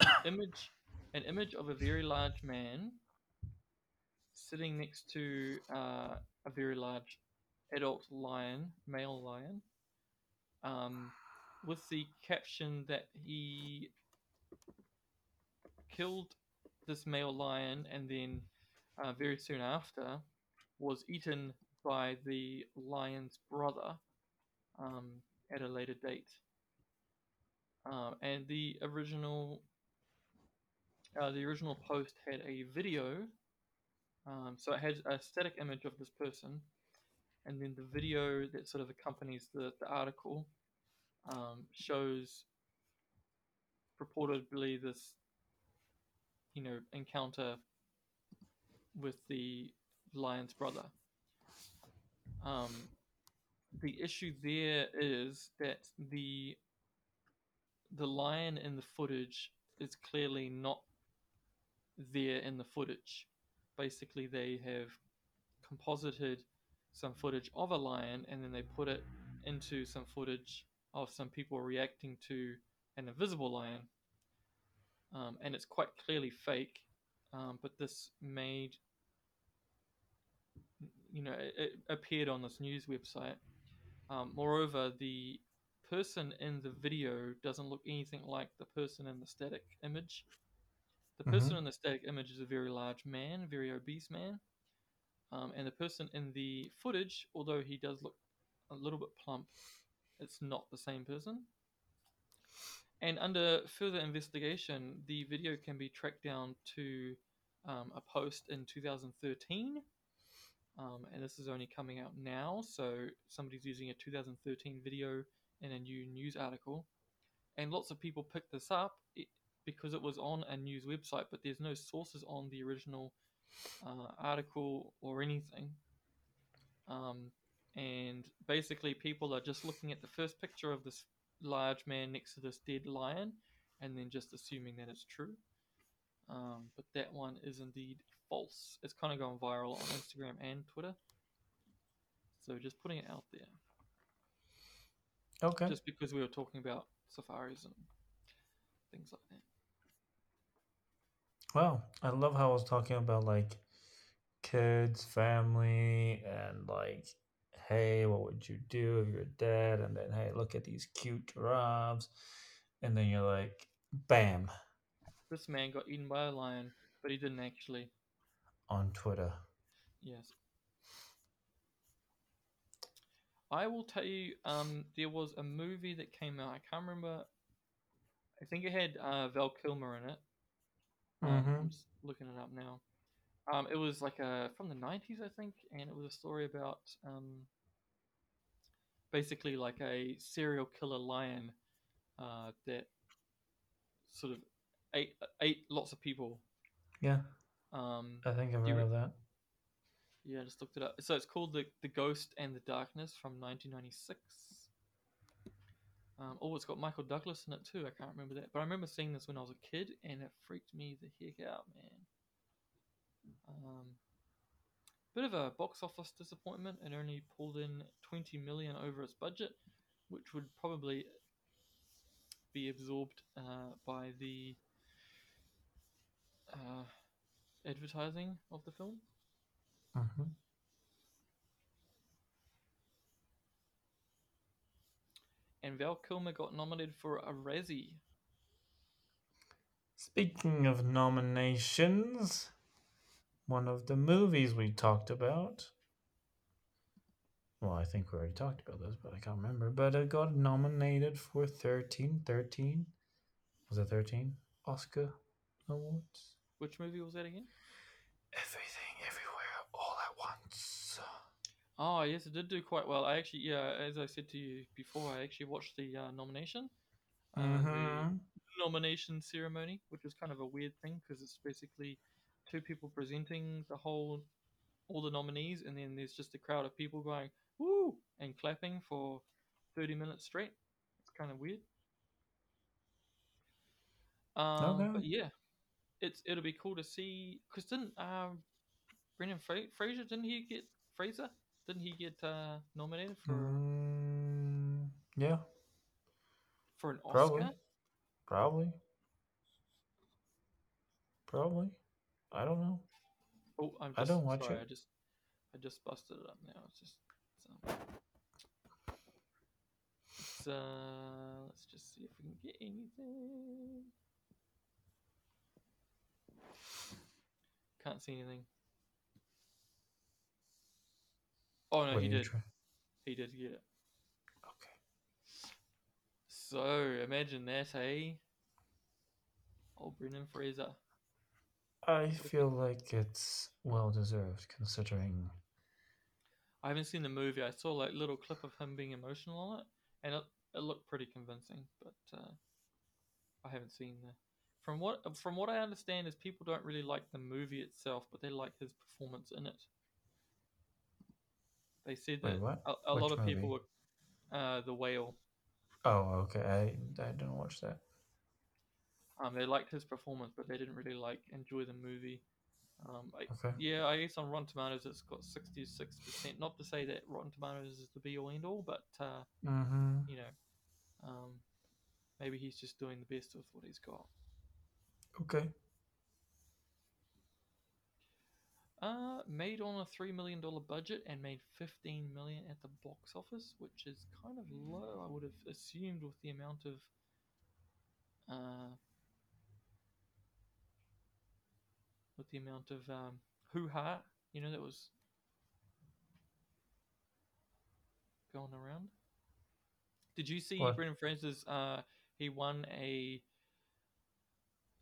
[SPEAKER 2] [COUGHS] image, an image of a very large man sitting next to uh, a very large adult lion, male lion, um, with the caption that he killed this male lion and then uh, very soon after was eaten by the lion's brother um, at a later date. Um, and the original uh, the original post had a video, um, so it had a static image of this person, and then the video that sort of accompanies the, the article um, shows purportedly this you know encounter with the lion's brother. Um, the issue there is that the the lion in the footage is clearly not there in the footage. Basically, they have composited some footage of a lion and then they put it into some footage of some people reacting to an invisible lion. Um, and it's quite clearly fake, um, but this made you know, it, it appeared on this news website. Um, moreover, the person in the video doesn't look anything like the person in the static image. The person in the static image is a very large man, very obese man. Um, and the person in the footage, although he does look a little bit plump, it's not the same person. And under further investigation, the video can be tracked down to um, a post in 2013 um, and this is only coming out now. So somebody's using a 2013 video in a new news article, and lots of people picked this up because it was on a news website, but there's no sources on the original uh, article or anything. Um, and basically, people are just looking at the first picture of this large man next to this dead lion and then just assuming that it's true. Um, but that one is indeed false. It's kind of gone viral on Instagram and Twitter. So just putting it out there.
[SPEAKER 1] Okay.
[SPEAKER 2] Just because we were talking about safaris and things like that.
[SPEAKER 1] Well, I love how I was talking about like kids, family, and like, hey, what would you do if you're dead? And then, hey, look at these cute giraffes. And then you're like, bam,
[SPEAKER 2] This man got eaten by a lion, but he didn't actually.
[SPEAKER 1] On Twitter.
[SPEAKER 2] Yes. I will tell you, um, there was a movie that came out. I can't remember. I think it had uh, Val Kilmer in it. Um,
[SPEAKER 1] Mhm.
[SPEAKER 2] I'm just looking it up now. Um, it was like a from the '90s, I think, and it was a story about um, basically like a serial killer lion uh, that sort of ate ate lots of people.
[SPEAKER 1] Yeah,
[SPEAKER 2] Um,
[SPEAKER 1] I think I've heard
[SPEAKER 2] re-
[SPEAKER 1] of that.
[SPEAKER 2] Yeah, I just looked it up. So it's called the the Ghost and the Darkness from 1996. Um, oh, it's got Michael Douglas in it too. I can't remember that, but I remember seeing this when I was a kid, and it freaked me the heck out, man. Um, bit of a box office disappointment. It only pulled in 20 million over its budget, which would probably be absorbed uh, by the uh, advertising of the film.
[SPEAKER 1] hmm
[SPEAKER 2] And Val Kilmer got nominated for a Razzie.
[SPEAKER 1] Speaking of nominations, one of the movies we talked about. Well, I think we already talked about this, but I can't remember. But it got nominated for 13, 13. Was it 13? Oscar Awards?
[SPEAKER 2] Which movie was that again?
[SPEAKER 1] Everything, everywhere, all at once.
[SPEAKER 2] Oh, yes, it did do quite well. I actually, yeah, as I said to you before, I actually watched the uh, nomination, uh,
[SPEAKER 1] Mhm.
[SPEAKER 2] the nomination ceremony, which was kind of a weird thing because it's basically two people presenting the whole, all the nominees, and then there's just a crowd of people going woo and clapping for thirty minutes straight. It's kind of weird. Um,
[SPEAKER 1] Okay.
[SPEAKER 2] but yeah, it's it'll be cool to see. Cause didn't um, Brendan Fra- Fraser didn't he get Fraser? Didn't he get uh, nominated for
[SPEAKER 1] Mm, yeah,
[SPEAKER 2] for an Oscar?
[SPEAKER 1] probably. Probably. Probably. I don't know.
[SPEAKER 2] Oh, I'm just
[SPEAKER 1] I don't watch
[SPEAKER 2] sorry.
[SPEAKER 1] it.
[SPEAKER 2] I just I just busted it up now. It's just it's, um, it's, uh, let's just see if we can get anything. Can't see anything. Oh no,
[SPEAKER 1] What
[SPEAKER 2] he did.
[SPEAKER 1] try-
[SPEAKER 2] He did get it.
[SPEAKER 1] Okay.
[SPEAKER 2] So imagine that, eh? Oh, Brendan Fraser.
[SPEAKER 1] I feel like it's well deserved considering.
[SPEAKER 2] I haven't seen the movie. I saw like little clip of him being emotional on it, and it, it looked pretty convincing. But uh, I haven't seen the. From what from what I understand is people don't really like the movie itself, but they like his performance in it. They said that
[SPEAKER 1] what?
[SPEAKER 2] a, a lot of people were uh, the whale.
[SPEAKER 1] Oh, okay. I I didn't watch that.
[SPEAKER 2] Um, they liked his performance, but they didn't really like enjoy the movie. Um, I,
[SPEAKER 1] Okay.
[SPEAKER 2] Yeah, I guess on Rotten Tomatoes it's got sixty six percent. Not to say that Rotten Tomatoes is the be all end all, but uh,
[SPEAKER 1] Mm-hmm.
[SPEAKER 2] you know, um, maybe he's just doing the best with what he's got.
[SPEAKER 1] Okay.
[SPEAKER 2] Uh, made on a three million dollar budget and made fifteen million at the box office, which is kind of low. I would have assumed with the amount of uh, with the amount of um, hoo ha, you know, that was going around. Did you see
[SPEAKER 1] What?
[SPEAKER 2] Brendan Fraser's? Uh, he won a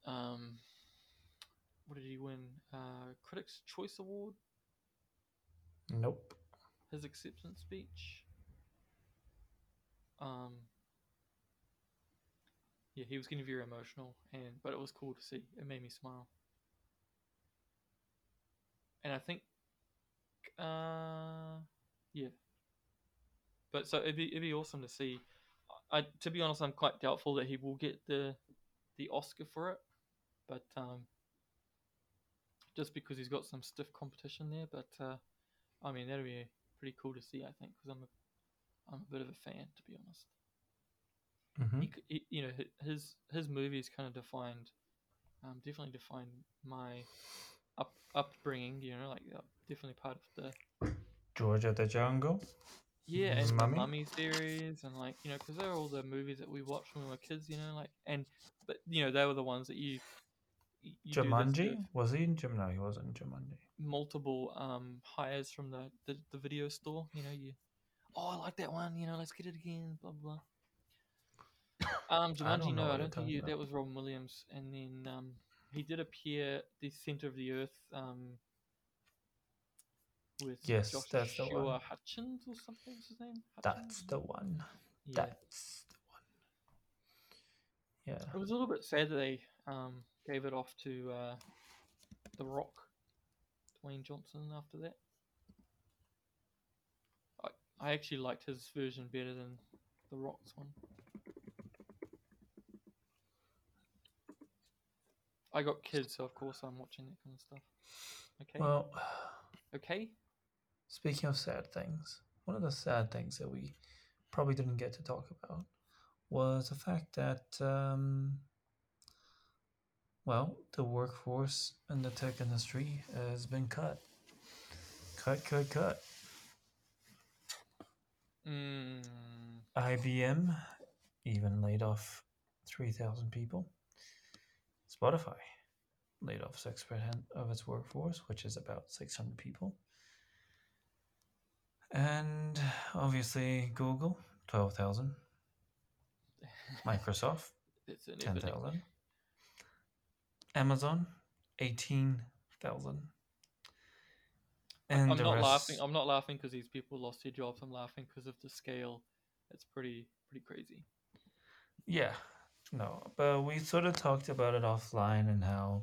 [SPEAKER 2] um, what did he win? Uh, Critics' Choice Award.
[SPEAKER 1] Nope.
[SPEAKER 2] his acceptance speech. Um, yeah, he was getting very emotional, and but it was cool to see. It made me smile, and I think, uh, yeah. But so it'd be it'd be awesome to see. I to be honest, I'm quite doubtful that he will get the the Oscar for it, but um, just because he's got some stiff competition there. But uh, I mean, that'll be pretty cool to see. I think because I'm a I'm a bit of a fan, to be honest.
[SPEAKER 1] hmm
[SPEAKER 2] He, he, you know, hi- his his movies kind of defined, um, definitely defined my up upbringing. You know, like uh, definitely part of the
[SPEAKER 1] George of the Jungle.
[SPEAKER 2] yeah, and
[SPEAKER 1] Mummy?
[SPEAKER 2] the Mummy series, and like you know, because they're all the movies that we watched when we were kids. You know, like and but you know they were the ones that you. You you this
[SPEAKER 1] Jumanji? Was he in Jum? No, he wasn't in Jumanji.
[SPEAKER 2] multiple um hires from the, the the video store. You know, you oh I like that one. You know, let's get it again. Blah blah. [LAUGHS] Um,
[SPEAKER 1] I don't
[SPEAKER 2] Jumanji,
[SPEAKER 1] know
[SPEAKER 2] no, I don't think you, that was Robin Williams, and then um, he did appear the center of the earth um, with
[SPEAKER 1] Yes,
[SPEAKER 2] Joshua
[SPEAKER 1] that's the one.
[SPEAKER 2] Hutchins or something. His name?
[SPEAKER 1] That's the one.
[SPEAKER 2] yeah.
[SPEAKER 1] That's the one. Yeah.
[SPEAKER 2] It was a little bit sad that they um, gave it off to uh, The Rock, Dwayne Johnson. After that, I I actually liked his version better than The Rock's one. I got kids, so of course I'm watching that kind of stuff. Okay.
[SPEAKER 1] Well,
[SPEAKER 2] okay.
[SPEAKER 1] speaking of sad things, one of the sad things that we probably didn't get to talk about was the fact that, um, well, the workforce in the tech industry has been cut. Cut, cut, cut.
[SPEAKER 2] Mm,
[SPEAKER 1] IBM even laid off 3,000 people. Spotify laid off 6% of its workforce, which is about 600 people. And obviously, Google, 12,000. [LAUGHS] Microsoft,
[SPEAKER 2] it's an epidemic.
[SPEAKER 1] 10,000. Amazon, 18,000. And
[SPEAKER 2] I'm not
[SPEAKER 1] rest,
[SPEAKER 2] laughing. I'm not laughing because these people lost their jobs. I'm laughing because of the scale. It's pretty pretty crazy.
[SPEAKER 1] Yeah, no, but we sort of talked about it offline and how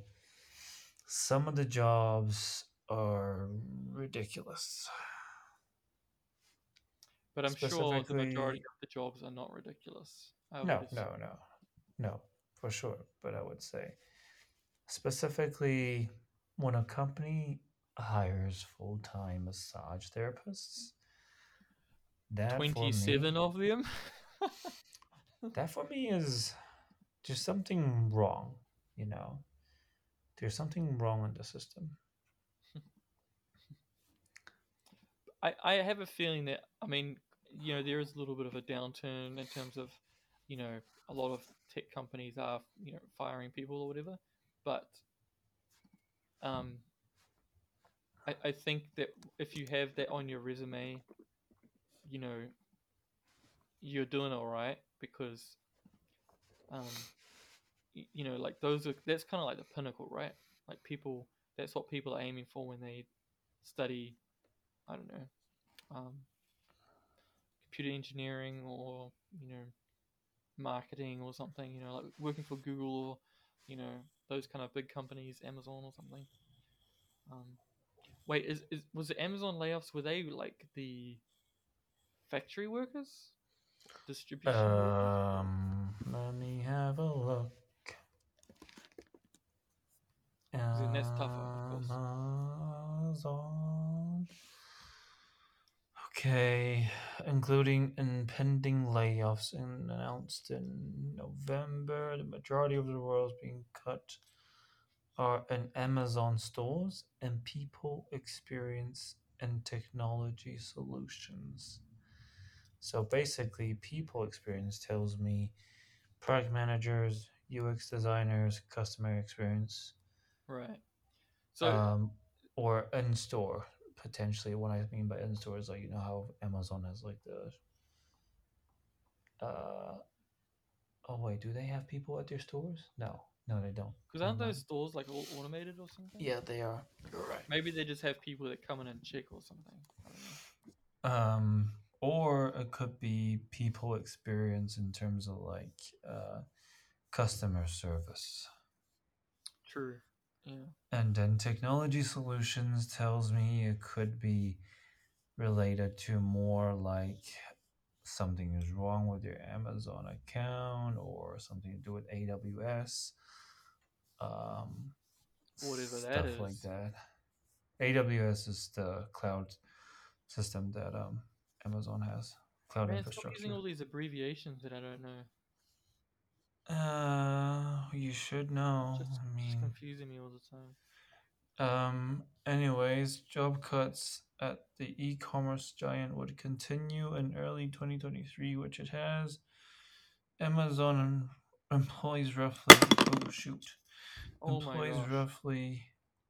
[SPEAKER 1] some of the jobs are ridiculous.
[SPEAKER 2] But I'm sure the majority of the jobs are not ridiculous.
[SPEAKER 1] No, no, no, no, for sure. But I would say specifically when a company hires full time massage therapists, that for me-
[SPEAKER 2] Twenty-seven of them. [LAUGHS]
[SPEAKER 1] that for me is just something wrong, you know. There's something wrong in the system. [LAUGHS]
[SPEAKER 2] I, I have a feeling that I mean, you know, there is a little bit of a downturn in terms of, you know, a lot of tech companies are, you know, firing people or whatever. But um I, I think that if you have that on your resume, you know, you're doing all right because um you know, like those are that's kind of like the pinnacle, right? Like people that's what people are aiming for when they study I don't know, um, computer engineering or you know, marketing or something. You know, like working for Google or you know those kind of big companies, Amazon or something. Um, wait, is, is was the Amazon layoffs? Were they like the factory workers, distribution? workers?
[SPEAKER 1] Um, let me have a look.
[SPEAKER 2] then that's tougher, of course.
[SPEAKER 1] Amazon. Okay, including impending layoffs and announced in November, the majority of the roles being cut are in Amazon stores and people experience and technology solutions. So basically, people experience tells me product managers, UX designers, customer experience,
[SPEAKER 2] right. So
[SPEAKER 1] um, or in store potentially. What I mean by in store is like you know how Amazon has like the. Uh, oh wait, do they have people at their stores? No, No, they don't.
[SPEAKER 2] Because aren't those stores like all automated or something?
[SPEAKER 1] Yeah, they are. You're right.
[SPEAKER 2] Maybe they just have people that come in and check or something. I don't know.
[SPEAKER 1] Um, or it could be people experience in terms of like uh, customer service.
[SPEAKER 2] True. Yeah.
[SPEAKER 1] And then technology solutions tells me it could be related to more like something is wrong with your Amazon account or something to do with AWS. Um,
[SPEAKER 2] Whatever that
[SPEAKER 1] stuff like that. AWS is the cloud system that um, Amazon has. Cloud
[SPEAKER 2] Man, stop
[SPEAKER 1] infrastructure.
[SPEAKER 2] using all these abbreviations that I don't know.
[SPEAKER 1] Uh, you should know.
[SPEAKER 2] Just,
[SPEAKER 1] I mean,
[SPEAKER 2] confusing me all the time.
[SPEAKER 1] um, anyways, job cuts at the e-commerce giant would continue in early 2023, which it has. Amazon em- employs roughly oh shoot,
[SPEAKER 2] Oh
[SPEAKER 1] employs roughly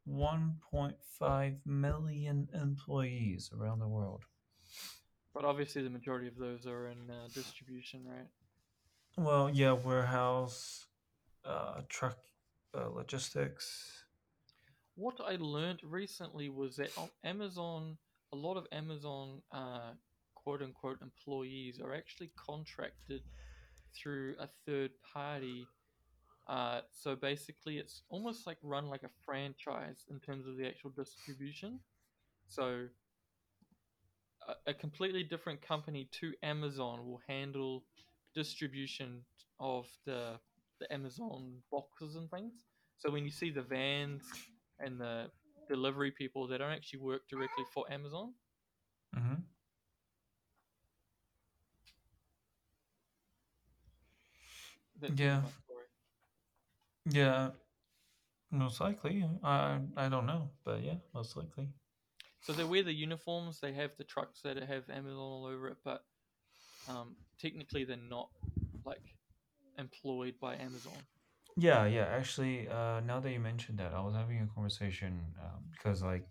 [SPEAKER 1] 1.5 million employees around the world.
[SPEAKER 2] But obviously, the majority of those are in uh, distribution, right?
[SPEAKER 1] Well, yeah, warehouse, uh, truck, uh, logistics.
[SPEAKER 2] What I learned recently was that on Amazon, a lot of Amazon uh, quote unquote employees are actually contracted through a third party. Uh, so basically, it's almost like run like a franchise in terms of the actual distribution. So a, a completely different company to Amazon will handle distribution of the the Amazon boxes and things. So when you see the vans and the delivery people, they don't actually work directly for Amazon.
[SPEAKER 1] Mm-hmm. Yeah. Yeah, most likely. I I don't know, but yeah, most likely.
[SPEAKER 2] So they wear the uniforms. They have the trucks that have Amazon all over it, but um, technically they're not like employed by Amazon.
[SPEAKER 1] Yeah, yeah. Actually, uh, now that you mentioned that, I was having a conversation um, because like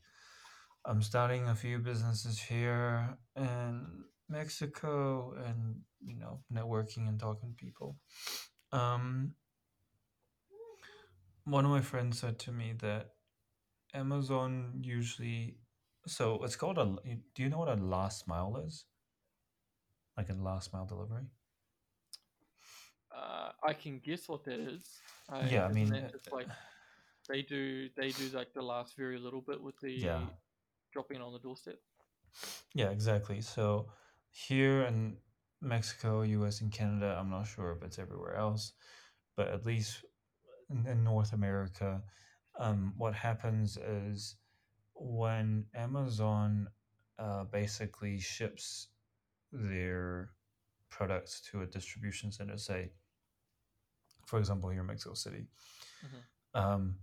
[SPEAKER 1] I'm starting a few businesses here in Mexico, and you know, networking and talking to people. Um, one of my friends said to me that Amazon usually, so it's called a. Do you know what a last mile is? Like a last mile delivery.
[SPEAKER 2] Uh, I can guess what that is. Uh,
[SPEAKER 1] Yeah, I mean,
[SPEAKER 2] that
[SPEAKER 1] uh,
[SPEAKER 2] like they do they do like the last very little bit with the
[SPEAKER 1] Yeah.
[SPEAKER 2] dropping on the doorstep.
[SPEAKER 1] Yeah, exactly. So here in Mexico, US, and Canada, I'm not sure if it's everywhere else, but at least in, in North America, um, what happens is when Amazon uh, basically ships their products to a distribution center, say, for example, here in Mexico City,
[SPEAKER 2] Mhm.
[SPEAKER 1] um,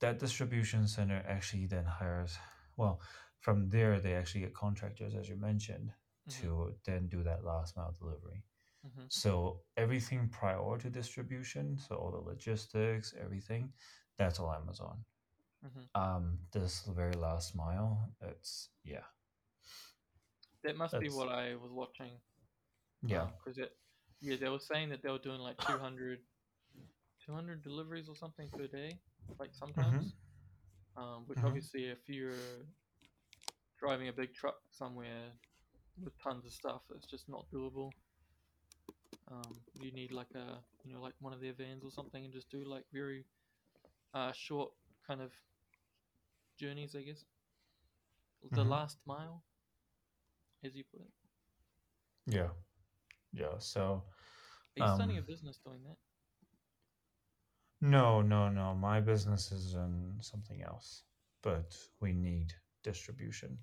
[SPEAKER 1] that distribution center actually then hires, well, from there, they actually get contractors, as you mentioned,
[SPEAKER 2] Mhm.
[SPEAKER 1] to then do that last mile delivery.
[SPEAKER 2] Mhm.
[SPEAKER 1] So everything prior to distribution, so all the logistics, everything, that's all Amazon.
[SPEAKER 2] Mhm.
[SPEAKER 1] Um, this very last mile, it's yeah,
[SPEAKER 2] That must be what I was watching.
[SPEAKER 1] yeah,
[SPEAKER 2] Because it, yeah, they were saying that they were doing like 200, 200 deliveries or something per day, like sometimes. Um, which
[SPEAKER 1] Mhm.
[SPEAKER 2] obviously, if you're driving a big truck somewhere with tons of stuff, it's just not doable. Um, you need like a, you know, like one of their vans or something, and just do like very uh, short kind of journeys, I guess. The
[SPEAKER 1] Mhm.
[SPEAKER 2] last mile, as you put it.
[SPEAKER 1] yeah, yeah. So
[SPEAKER 2] Are you starting a
[SPEAKER 1] Um,
[SPEAKER 2] business doing that?
[SPEAKER 1] no, no, no. My business is in something else, but we need distribution.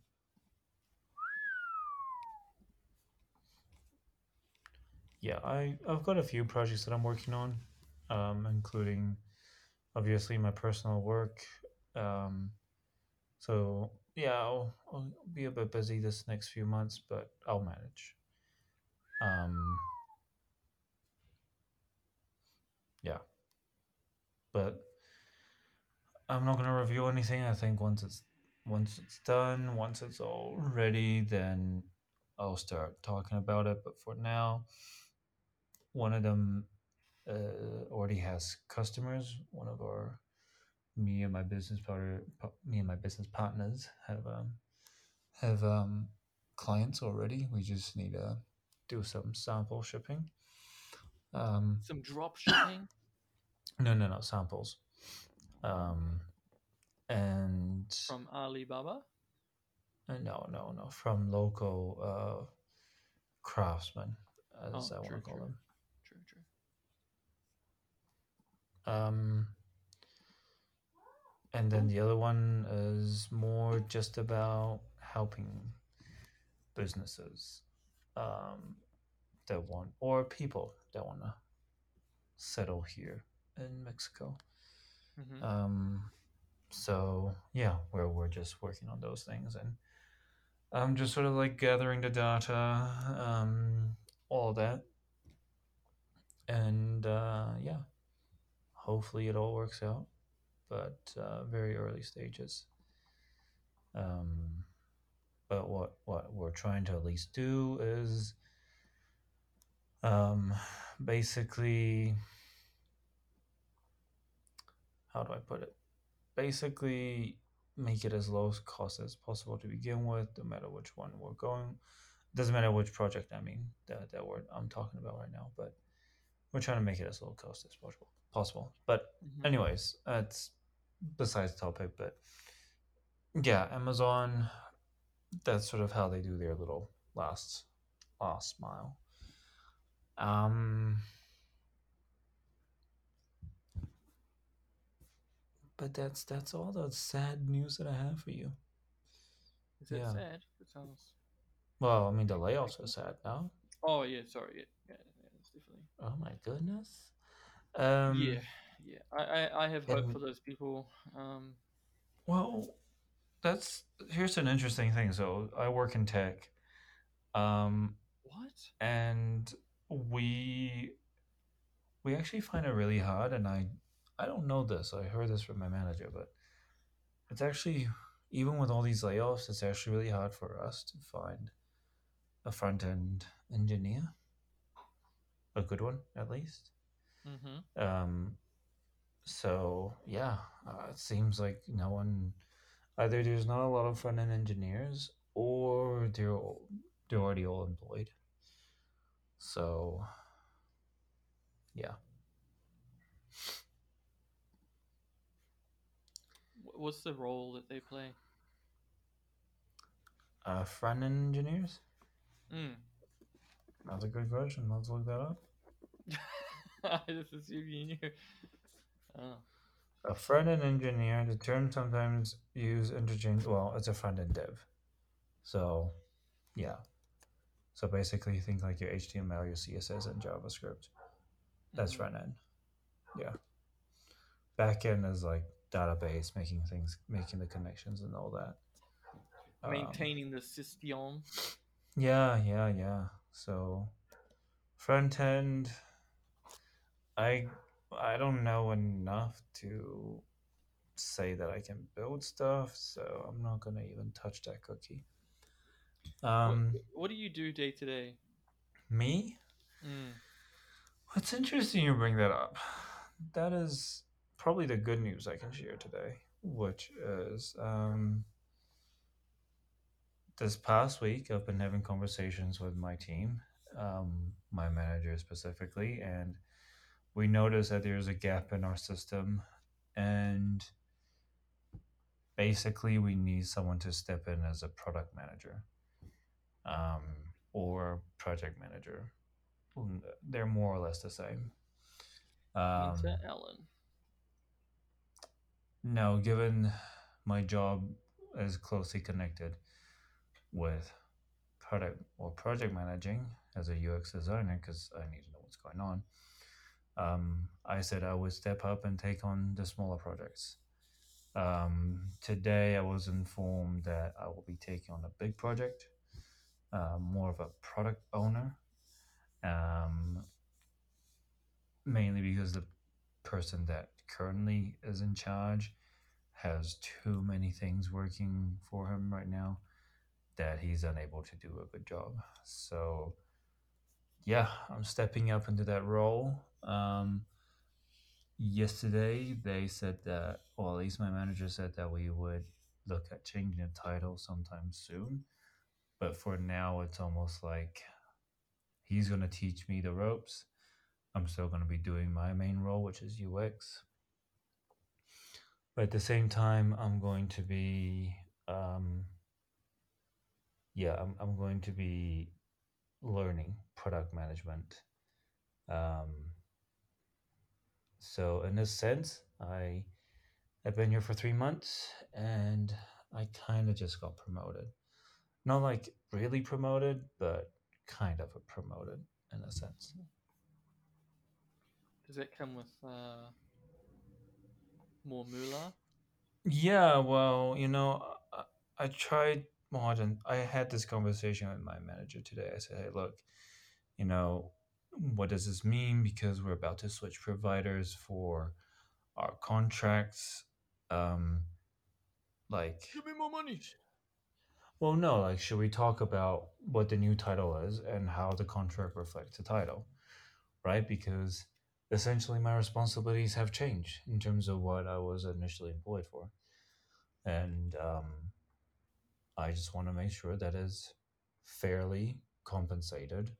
[SPEAKER 1] Yeah, I I've got a few projects that I'm working on, um, including obviously my personal work. Um, so yeah, I'll, I'll be a bit busy this next few months, but I'll manage. Um, yeah, but I'm not gonna review anything. I think once it's once it's done, once it's all ready, then I'll start talking about it. But for now, one of them uh, already has customers. One of our me and my business partner, me and my business partners have um, have um, clients already. We just need to do some sample shipping. Um,
[SPEAKER 2] Some drop shipping. [COUGHS]
[SPEAKER 1] no, no, no samples. Um, and
[SPEAKER 2] from Alibaba.
[SPEAKER 1] uh, no, no, no, from local uh, craftsmen, as
[SPEAKER 2] Oh,
[SPEAKER 1] I want to call
[SPEAKER 2] true.
[SPEAKER 1] them.
[SPEAKER 2] True, true.
[SPEAKER 1] Um, and then the other one is more just about helping businesses um, that want, or people that want to settle here in Mexico.
[SPEAKER 2] hmm
[SPEAKER 1] Um, so yeah, we're we're just working on those things, and I'm just sort of like gathering the data, um, all that, and uh, yeah, hopefully it all works out, but uh, very early stages. Um, but what what we're trying to at least do is um, basically how do I put it? Basically, make it as low cost as possible to begin with, no matter which one we're going. Doesn't matter which project I mean that that word I'm talking about right now, but we're trying to make it as low cost as possible. Possible, but
[SPEAKER 2] Mhm.
[SPEAKER 1] anyways, that's besides the topic. But yeah, Amazon. That's sort of how they do their little last last mile. Um, but that's that's all the sad news that I have for you.
[SPEAKER 2] Is that
[SPEAKER 1] Yeah.
[SPEAKER 2] sad? Sounds.
[SPEAKER 1] Well, I mean the layoffs are sad now.
[SPEAKER 2] Oh yeah, sorry. Yeah, yeah, yeah definitely.
[SPEAKER 1] Oh my goodness. Um,
[SPEAKER 2] yeah, yeah. I, I, I have hope
[SPEAKER 1] and-
[SPEAKER 2] for those people. Um,
[SPEAKER 1] Well, that's here's an interesting thing. So I work in tech, um,
[SPEAKER 2] what?
[SPEAKER 1] and we we actually find it really hard. And I I don't know this. I heard this from my manager, but it's actually even with all these layoffs, it's actually really hard for us to find a front end engineer, a good one at least.
[SPEAKER 2] Mm-hmm.
[SPEAKER 1] Um, so yeah, uh, it seems like no one either there's not a lot of front end engineers or they're all, they're already all employed. So yeah,
[SPEAKER 2] What's the role that they play?
[SPEAKER 1] uh, front end engineers.
[SPEAKER 2] Mm.
[SPEAKER 1] That's a good question. Let's look that up. [LAUGHS]
[SPEAKER 2] I just assume you knew. Oh.
[SPEAKER 1] A front end engineer, the term sometimes used interchange. Well, it's a front end dev. So, yeah. So basically, think like your HTML, your CSS, and JavaScript. That's
[SPEAKER 2] Mhm.
[SPEAKER 1] front end. Yeah. Back end is like database, making things, making the connections and all that. Um,
[SPEAKER 2] Maintaining the system.
[SPEAKER 1] yeah, yeah, yeah. So front end, I I don't know enough to say that I can build stuff, so I'm not gonna even touch that cookie. Um,
[SPEAKER 2] what, what do you do day to day?
[SPEAKER 1] me.
[SPEAKER 2] Mm.
[SPEAKER 1] It's interesting you bring that up. That is probably the good news I can share today, which is um, this past week I've been having conversations with my team, um, my manager specifically, and we notice that there's a gap in our system, and basically we need someone to step in as a product manager um, or project manager. They're more or less the same. Um,
[SPEAKER 2] Minta Allen.
[SPEAKER 1] No, given my job is closely connected with product or project managing as a UX designer, because I need to know what's going on, um, I said I would step up and take on the smaller projects. Um, today, I was informed that I will be taking on a big project, uh, more of a product owner, um, mainly because the person that currently is in charge has too many things working for him right now that he's unable to do a good job. So, yeah, I'm stepping up into that role Um, yesterday they said that, or at least my manager said that we would look at changing the title sometime soon. But for now, it's almost like he's going to teach me the ropes. I'm still going to be doing my main role, which is UX. But at the same time, I'm going to be, um, yeah, I'm, I'm going to be learning product management. Um, so in a sense, I I've been here for three months and I kind of just got promoted. Not like really promoted, but kind of a promoted in a sense.
[SPEAKER 2] Does it come with uh, more moolah?
[SPEAKER 1] Yeah, well, you know, I, I tried more than I had this conversation with my manager today. I said, "Hey, look, you know, what does this mean? Because we're about to switch providers for our contracts. Um, like,
[SPEAKER 2] Give me more money.
[SPEAKER 1] well, no, like, should we talk about what the new title is and how the contract reflects the title, right? Because essentially my responsibilities have changed in terms of what I was initially employed for. And um, I just want to make sure that is fairly compensated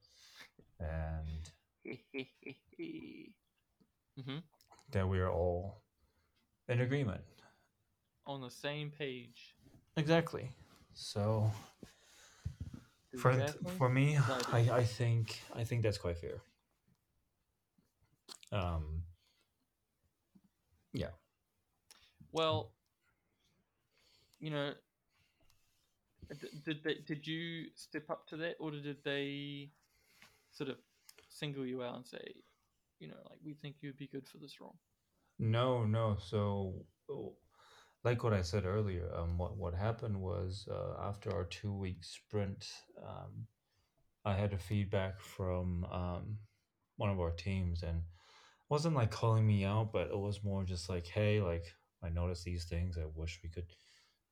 [SPEAKER 1] and [LAUGHS]
[SPEAKER 2] hmm
[SPEAKER 1] that we are all in agreement.
[SPEAKER 2] On the same page.
[SPEAKER 1] Exactly. So for
[SPEAKER 2] Exactly.
[SPEAKER 1] for me, I, I think I think that's quite fair. Um, Yeah.
[SPEAKER 2] Well, you know, d- did they, did you step up to that, or did they sort of single you out and say, you know, like we think you'd be good for this role?
[SPEAKER 1] no, no. So, oh, like what I said earlier, um, what what happened was uh, after our two week sprint, um, I had a feedback from um, one of our teams, and it wasn't like calling me out, but it was more just like, hey, like I noticed these things. I wish we could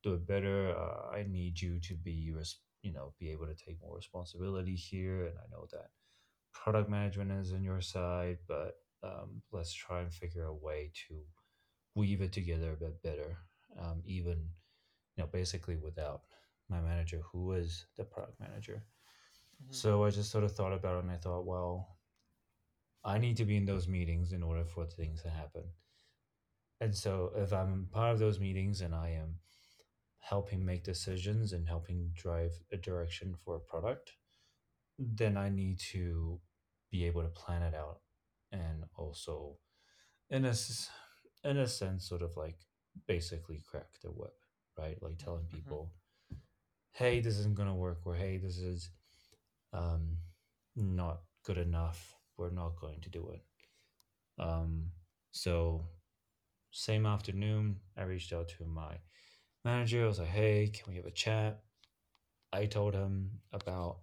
[SPEAKER 1] do it better. Uh, I need you to be, res- you know, be able to take more responsibility here, and I know that product management is on your side, but um, let's try and figure a way to weave it together a bit better. Um, even, you know, basically without my manager, who is the product manager.
[SPEAKER 2] Mhm.
[SPEAKER 1] So I just sort of thought about it, and I thought, well, I need to be in those meetings in order for things to happen. And so if I'm part of those meetings and I am helping make decisions and helping drive a direction for a product, then I need to be able to plan it out and also in a in a sense sort of like basically crack the whip, right? Like telling
[SPEAKER 2] Mhm.
[SPEAKER 1] people, "Hey, this isn't going to work," or "Hey, this is um, not good enough. We're not going to do it." Um, so same afternoon, I reached out to my manager. I was like, "Hey, can we have a chat?" I told him about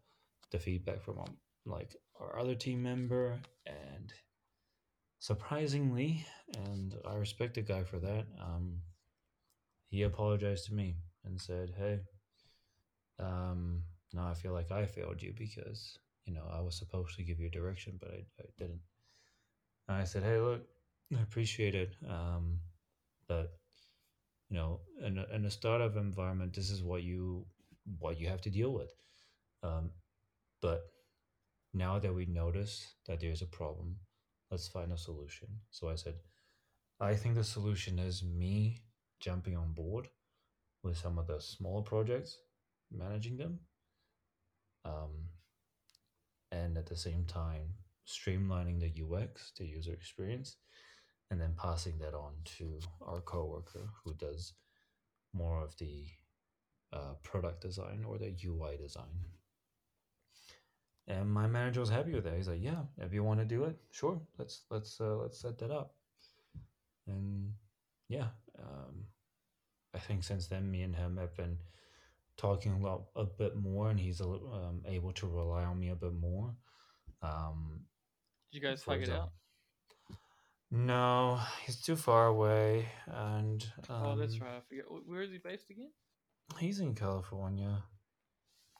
[SPEAKER 1] the feedback from um, like our other team member, and surprisingly, and I respect the guy for that. Um, he apologized to me and said, "Hey, um, now I feel like I failed you because you know I was supposed to give you direction, but I, I didn't." And I said, "Hey, look, I appreciate it, um, but you know, in a, in a startup environment, this is what you what you have to deal with. Um, but now that we notice that there's a problem, let's find a solution." So I said, "I think the solution is me jumping on board with some of the smaller projects, managing them, um, and at the same time streamlining the UX, the user experience, and then passing that on to our coworker who does more of the uh, product design or the UI design. And my manager was happy with that. He's like, "Yeah, if you want to do it, sure. Let's let's uh, let's set that up." And yeah, um, I think since then, me and him have been talking a lot, a bit more, and he's a um, able to rely on me a bit more. Um,
[SPEAKER 2] Did you guys hug it out?
[SPEAKER 1] No, he's too far away, and um,
[SPEAKER 2] oh, that's right. I forget. Where is he based again?
[SPEAKER 1] He's in California.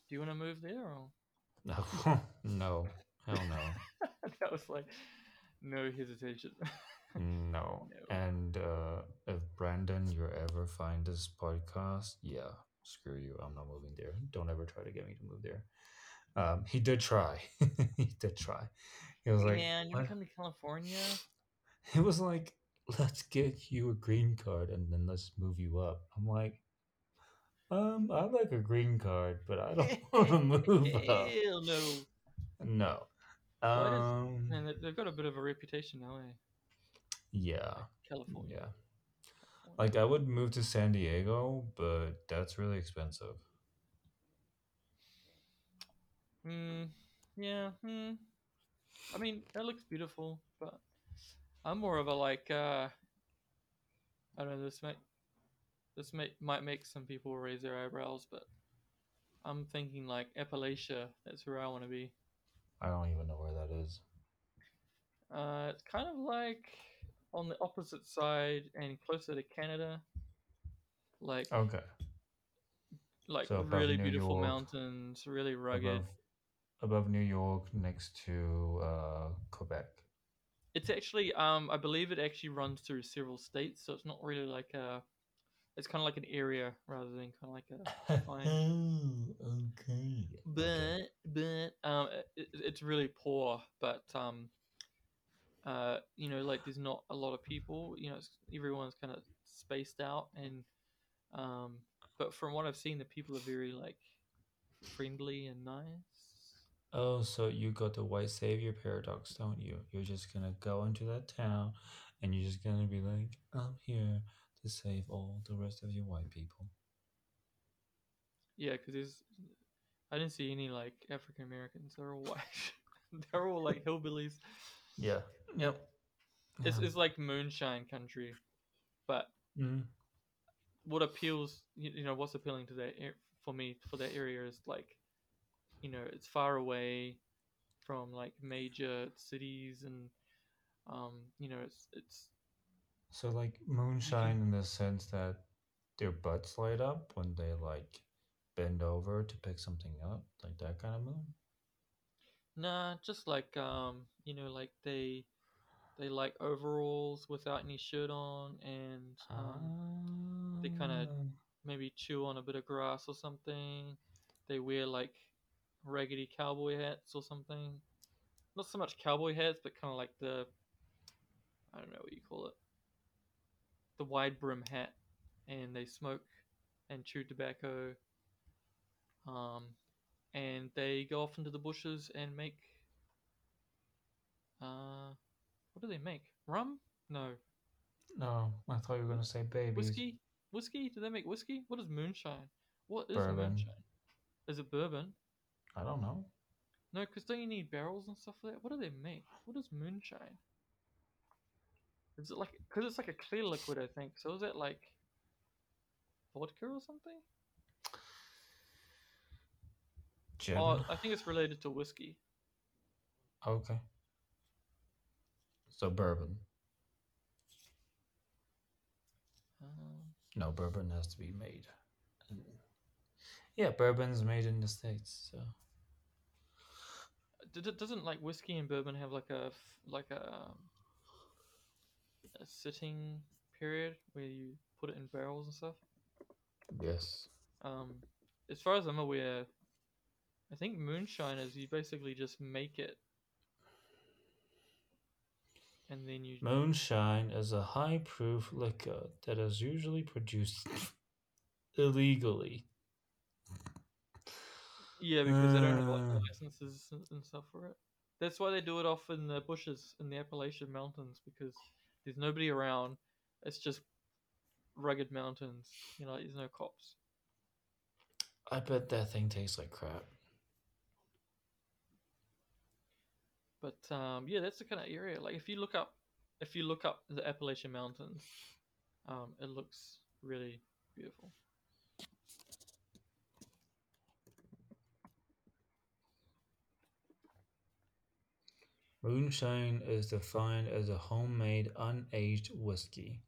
[SPEAKER 2] Do you want to move there or?
[SPEAKER 1] No, [LAUGHS] no, hell no. [LAUGHS]
[SPEAKER 2] that was like no hesitation. [LAUGHS]
[SPEAKER 1] No.
[SPEAKER 2] No.
[SPEAKER 1] And uh, if Brandon, you ever find this podcast, yeah, screw you. I'm not moving there. Don't ever try to get me to move there. Um, he did try. he did try. He was like,
[SPEAKER 2] Man, you come to California?
[SPEAKER 1] He was like, let's get you a green card and then let's move you up. I'm like, um, I like a green card, but I don't [LAUGHS] want to [LAUGHS] move up.
[SPEAKER 2] Hell no.
[SPEAKER 1] No. Um,
[SPEAKER 2] they- they've got a bit of a reputation now, eh?
[SPEAKER 1] yeah.
[SPEAKER 2] California.
[SPEAKER 1] Yeah. Like I would move to San Diego, but that's really expensive.
[SPEAKER 2] Mm, yeah. Hmm. I mean, that looks beautiful, but I'm more of a like. uh I don't know. This might this may, might make some people raise their eyebrows, but I'm thinking like Appalachia. That's where I want to be.
[SPEAKER 1] I don't even know where that is.
[SPEAKER 2] Uh, it's kind of like on the opposite side and closer to Canada. Like
[SPEAKER 1] Okay.
[SPEAKER 2] like
[SPEAKER 1] so
[SPEAKER 2] really beautiful
[SPEAKER 1] York,
[SPEAKER 2] mountains, really rugged.
[SPEAKER 1] Above, above New York, next to uh, Quebec.
[SPEAKER 2] It's actually, um, I believe it actually runs through several states, so it's not really like a. It's kind of like an area rather than kind of like a. [LAUGHS] Fine.
[SPEAKER 1] oh, okay.
[SPEAKER 2] But but um, it, it's really poor. But um, uh, you know, like there's not a lot of people. You know, it's, everyone's kind of spaced out, and um, but from what I've seen, the people are very like friendly and nice.
[SPEAKER 1] Oh, so you got the white savior paradox, don't you? You're just gonna go into that town and you're just gonna be like, I'm here to save all the rest of you white people.
[SPEAKER 2] Yeah, because there's, I didn't see any like African Americans. They're all [LAUGHS] white. They're all like hillbillies.
[SPEAKER 1] Yeah. Yep.
[SPEAKER 2] It's, it's like moonshine country, but
[SPEAKER 1] mm
[SPEAKER 2] what appeals, you, you know, what's appealing to that for me for that area is like, you know, it's far away from like major cities and, um, you know, it's it's
[SPEAKER 1] So like moonshine in the sense that their butts light up when they like bend over to pick something up, like that kind of moon.
[SPEAKER 2] nah, just like um, you know, like they they like overalls without any shirt on and um, they kinda-
[SPEAKER 1] Ah.
[SPEAKER 2] maybe chew on a bit of grass or something. They wear like raggedy cowboy hats or something. Not so much cowboy hats, but kind of like the I don't know what you call it. The wide brim hat, and they smoke and chew tobacco. Um, and they go off into the bushes and make. Uh, what do they make? Rum? No,
[SPEAKER 1] No, I thought you were gonna say babies.
[SPEAKER 2] whiskey. Whiskey? Do they make whiskey? What is moonshine? What is
[SPEAKER 1] Bourbon.
[SPEAKER 2] moonshine? Is it bourbon?
[SPEAKER 1] I don't know.
[SPEAKER 2] No, because don't you need barrels and stuff for that? What do they make? What is moonshine? Is it like because it's like a clear liquid, I think. So is it like vodka or something?
[SPEAKER 1] Gin.
[SPEAKER 2] Oh, I think it's related to whiskey.
[SPEAKER 1] Okay. So bourbon.
[SPEAKER 2] Um,
[SPEAKER 1] No, bourbon has to be made. Yeah, bourbon's made in the states. So
[SPEAKER 2] did it doesn't like whiskey and bourbon have like a like a um, a sitting period where you put it in barrels and stuff?
[SPEAKER 1] yes.
[SPEAKER 2] Um, as far as I'm aware, I think moonshine is you basically just make it, and then you
[SPEAKER 1] Moonshine is a high proof liquor that is usually produced illegally.
[SPEAKER 2] yeah because they don't have like
[SPEAKER 1] Uh.
[SPEAKER 2] licenses and, and stuff for it. That's why they do it off in the bushes in the Appalachian Mountains because there's nobody around. It's just rugged mountains. You know, like, there's no cops.
[SPEAKER 1] I bet that thing tastes like crap.
[SPEAKER 2] But um, yeah, that's the kind of area. Like if you look up, if you look up the Appalachian Mountains, um, it looks really beautiful.
[SPEAKER 1] Moonshine is defined as a homemade unaged whiskey,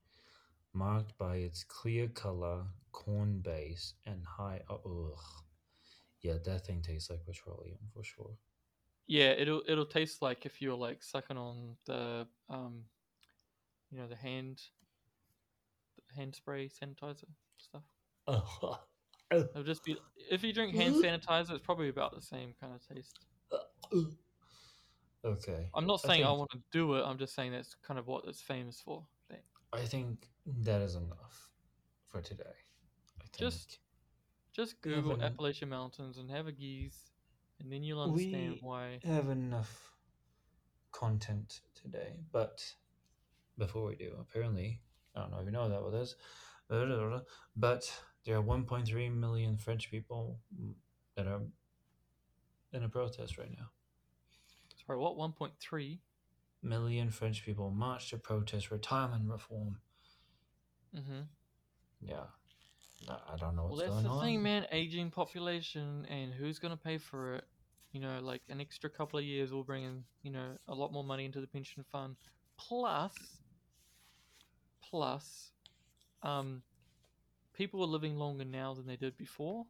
[SPEAKER 1] marked by its clear color, corn base, and high. Ugh. Yeah, that thing tastes like petroleum for sure.
[SPEAKER 2] Yeah, it'll it'll taste like if you're like sucking on the um, you know, the hand, the hand spray sanitizer stuff.
[SPEAKER 1] Oh, [LAUGHS]
[SPEAKER 2] It'll just be if you drink hand sanitizer, it's probably about the same kind of taste.
[SPEAKER 1] Okay.
[SPEAKER 2] I'm not saying I,
[SPEAKER 1] think-
[SPEAKER 2] want to do it. I'm just saying that's kind of what it's famous for.
[SPEAKER 1] I think that is enough for today. I think
[SPEAKER 2] Just- Just Google Appalachian Mountains and have a geese, and then you'll understand
[SPEAKER 1] We-
[SPEAKER 2] why.
[SPEAKER 1] have enough content today. But before we do, apparently, I don't know if you know that us, but there are 1.3 million French people that are in a protest right now.
[SPEAKER 2] Sorry, what? 1.3
[SPEAKER 1] million French people march to protest retirement reform.
[SPEAKER 2] Mm-hmm.
[SPEAKER 1] Yeah, I- don't know what's
[SPEAKER 2] Well,
[SPEAKER 1] that's
[SPEAKER 2] the
[SPEAKER 1] on.
[SPEAKER 2] thing, man. Aging population, and who's gonna pay for it? You know, like an extra couple of years will bring in, you know, a lot more money into the pension fund. Plus, plus, um, people are living longer now than they did before.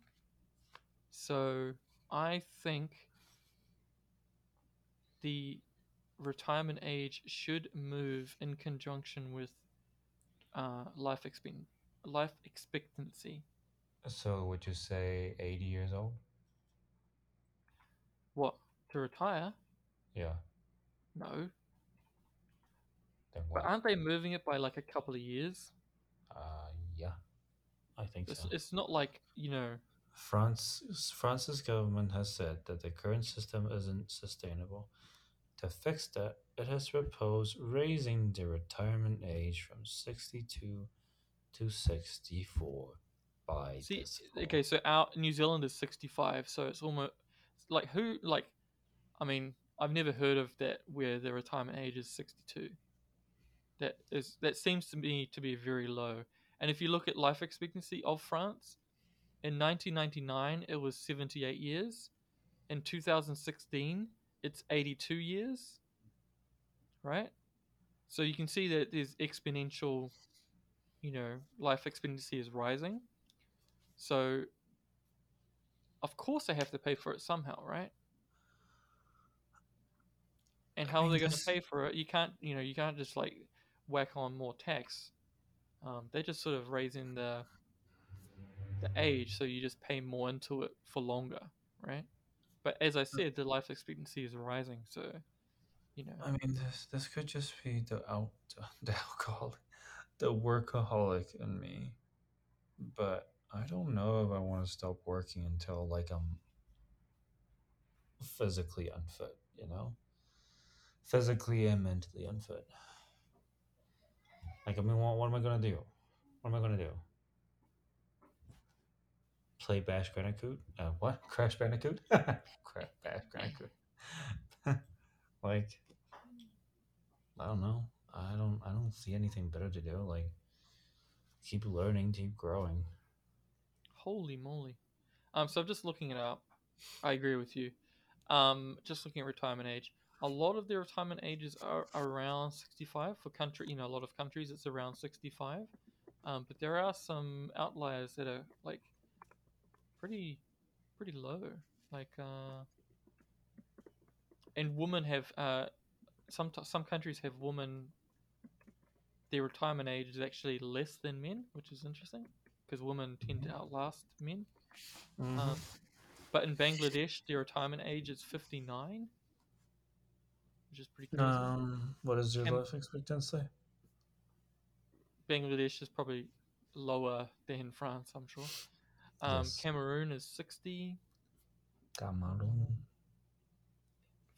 [SPEAKER 2] So I think the retirement age should move in conjunction with uh, life expect life expectancy.
[SPEAKER 1] So would you say 80 years old?
[SPEAKER 2] What to retire?
[SPEAKER 1] Yeah.
[SPEAKER 2] No,
[SPEAKER 1] Then
[SPEAKER 2] but aren't they moving it by like a couple of years?
[SPEAKER 1] Uh, yeah, I think
[SPEAKER 2] It's,
[SPEAKER 1] so.
[SPEAKER 2] it's not like you know.
[SPEAKER 1] France, France's government has said that the current system isn't sustainable. To fix that, it has proposed raising the retirement age from 62 to 64 by
[SPEAKER 2] See,
[SPEAKER 1] this fall.
[SPEAKER 2] okay, so our New Zealand is sixty-five, so it's almost like who like. I mean, I've never heard of that where the retirement age is sixty-two. That is that seems to me to be very low. And if you look at life expectancy of France, in 1999 it was 78 years. In 2016, it's 82 years. Right? So you can see that there's exponential, you know, life expectancy is rising. So, of course, they have to pay for it somehow, right? And
[SPEAKER 1] I
[SPEAKER 2] how are they going to pay for it? You can't, you know, you can't just like whack on more tax. Um, they're just sort of raising the the age, so you just pay more into it for longer, right? But as I mm. said, the life expectancy is rising, so you know.
[SPEAKER 1] I mean, this this could just be the out [LAUGHS] the alcoholic, the workaholic in me, but I don't know if I want to stop working until like I'm physically unfit. You know, physically and mentally unfit. Like, I mean, what, what am I gonna do? What am I gonna do? Play Bash Bandicoot? Uh, what? [LAUGHS] Crash Bandicoot? [LAUGHS] Crap, Bash Bandicoot. [LAUGHS] like, I don't know. I don't. I don't see anything better to do. Like, keep learning, keep growing.
[SPEAKER 2] Holy moly. Um, so I'm just looking it up. I agree with you. Um, just looking at retirement age. A lot of the retirement ages are around 65 for country. You know, a lot of countries it's around 65. Um, but there are some outliers that are like pretty, pretty low. Like, uh, and women have uh, some some countries have women. Their retirement age is actually less than men, which is interesting because women tend to outlast men.
[SPEAKER 1] Mm-hmm.
[SPEAKER 2] Um, but in Bangladesh, the retirement age is 59, which is pretty crazy.
[SPEAKER 1] Um, what is your
[SPEAKER 2] Cam-
[SPEAKER 1] life expectancy?
[SPEAKER 2] Bangladesh is probably lower than France, I'm sure. Um,
[SPEAKER 1] Yes.
[SPEAKER 2] Cameroon is 60.
[SPEAKER 1] Cameroon.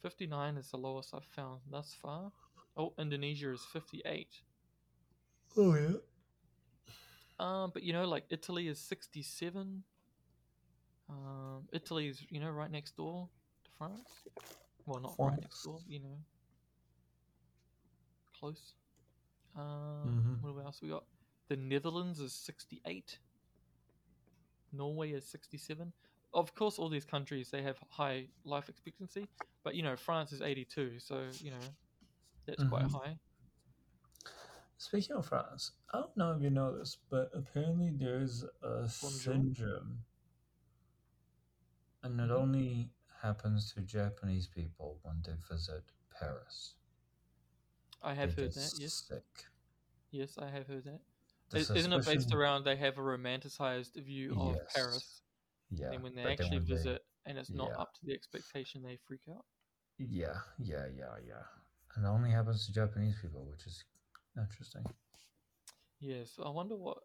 [SPEAKER 2] 59 is the lowest I've found thus far. Oh, Indonesia is 58.
[SPEAKER 1] Oh yeah.
[SPEAKER 2] Um, but you know, like Italy is 67. Um, Italy is, you know, right next door to France. Well, not right next door, you know, close. Um,
[SPEAKER 1] Mhm.
[SPEAKER 2] What else we got? The Netherlands is 68. Norway is 67. Of course, all these countries they have high life expectancy, but you know, France is 82, so you know, that's quite
[SPEAKER 1] Mhm.
[SPEAKER 2] high.
[SPEAKER 1] Speaking of France, I don't know if you know this, but apparently there's a
[SPEAKER 2] Bonjour.
[SPEAKER 1] syndrome, and it
[SPEAKER 2] Mhm.
[SPEAKER 1] only happens to Japanese people when they visit Paris?
[SPEAKER 2] I have
[SPEAKER 1] they
[SPEAKER 2] heard that. Yes,
[SPEAKER 1] sick.
[SPEAKER 2] yes, I have heard that. Is- Isn't it based around they have a romanticized view of
[SPEAKER 1] Yes.
[SPEAKER 2] Paris,
[SPEAKER 1] Yeah,
[SPEAKER 2] and when they actually
[SPEAKER 1] when they-
[SPEAKER 2] visit and it's not
[SPEAKER 1] yeah.
[SPEAKER 2] up to the expectation, they freak out.
[SPEAKER 1] Yeah, yeah, yeah, yeah. And it only happens to Japanese people, which is interesting.
[SPEAKER 2] Yes, I wonder what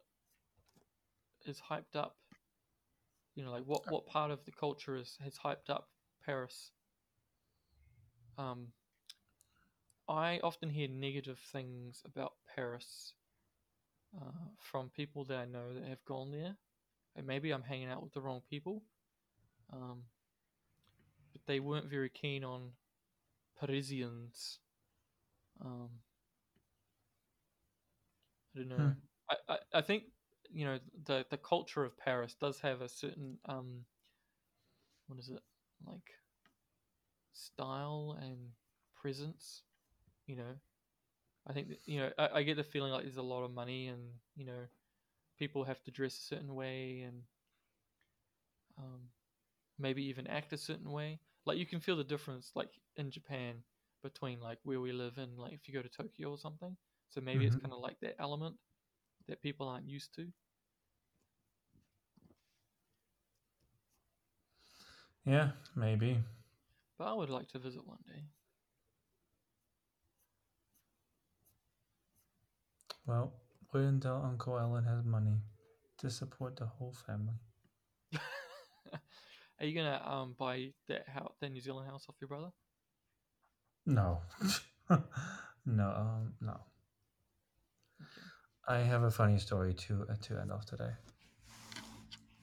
[SPEAKER 2] is hyped up. You know, like what what part of the culture is has hyped up Paris. Um, I often hear negative things about Paris uh, from people that I know that have gone there, and maybe I'm hanging out with the wrong people. Um, but they weren't very keen on Parisians. Um, I don't know.
[SPEAKER 1] Hmm.
[SPEAKER 2] I, I, I think you know the the culture of Paris does have a certain um what is it like style and presence. You know, I think that, you know I, I get the feeling like there's a lot of money and you know people have to dress a certain way and um, maybe even act a certain way. Like you can feel the difference like in Japan between like where we live and like if you go to Tokyo or something. So maybe it's
[SPEAKER 1] Mhm.
[SPEAKER 2] kind of like that element that people aren't used to.
[SPEAKER 1] Yeah, maybe.
[SPEAKER 2] But I would like to visit one day.
[SPEAKER 1] Well, wait until Uncle Ellen has money to support the whole family. [LAUGHS]
[SPEAKER 2] Are you gonna um buy that house, that New Zealand house off your brother?
[SPEAKER 1] No. [LAUGHS] no, um, no. I have a funny story to uh, to end off today.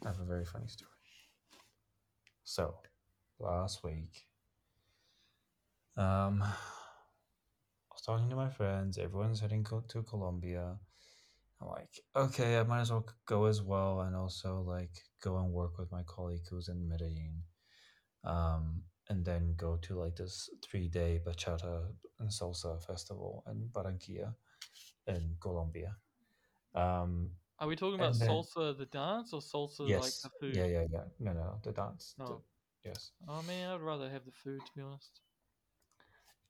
[SPEAKER 1] I have a very funny story. So, last week, um, talking to my friends. Everyone's heading co- to Colombia. I'm like, okay, I might as well go as well, and also like go and work with my colleague who's in Medellin, um, and then go to like this three day bachata and salsa festival in Barranquilla, in Colombia. Um,
[SPEAKER 2] Are we talking about
[SPEAKER 1] then-
[SPEAKER 2] salsa the dance or salsa
[SPEAKER 1] yes,
[SPEAKER 2] like the food?
[SPEAKER 1] yeah, yeah, yeah. No, no, the dance. the-
[SPEAKER 2] Oh.
[SPEAKER 1] yes.
[SPEAKER 2] Oh man, I'd rather have the food to be honest.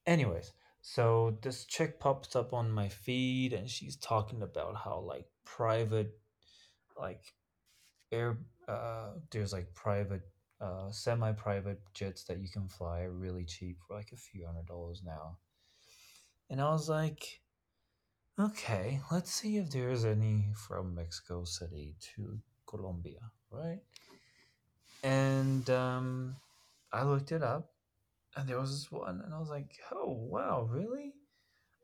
[SPEAKER 1] Anyways, so this chick pops up on my feed and she's talking about how like private like air uh there's like private uh semi-private jets that you can fly really cheap for like a few hundred dollars now. And I was like okay, let's see if there's any from Mexico City to Colombia, right? And um I looked it up and there was this one and i was like oh wow really?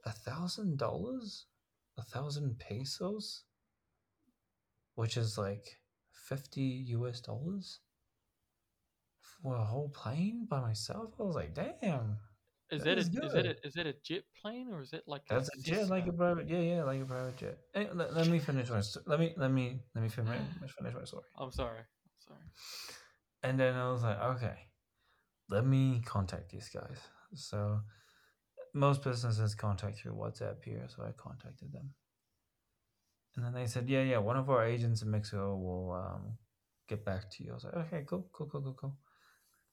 [SPEAKER 1] A thousand dollars? A thousand pesos? Which is like 50 us dollars? For a whole plane by myself? I was like damn
[SPEAKER 2] Is
[SPEAKER 1] That
[SPEAKER 2] that,
[SPEAKER 1] is
[SPEAKER 2] a, is that a is that a jet plane or is it like
[SPEAKER 1] that's a jet like a private yeah yeah like a private jet. Eh, let, let me finish my let me let me let me finish, [GASPS] finish my story.
[SPEAKER 2] I'm sorry. I'm sorry.
[SPEAKER 1] And then I was like, okay, let me contact these guys. So most businesses contact through WhatsApp here, so I contacted them. And then they said, yeah, yeah, one of our agents in Mexico will um, get back to you. I was like, okay, cool, cool, cool, cool, cool.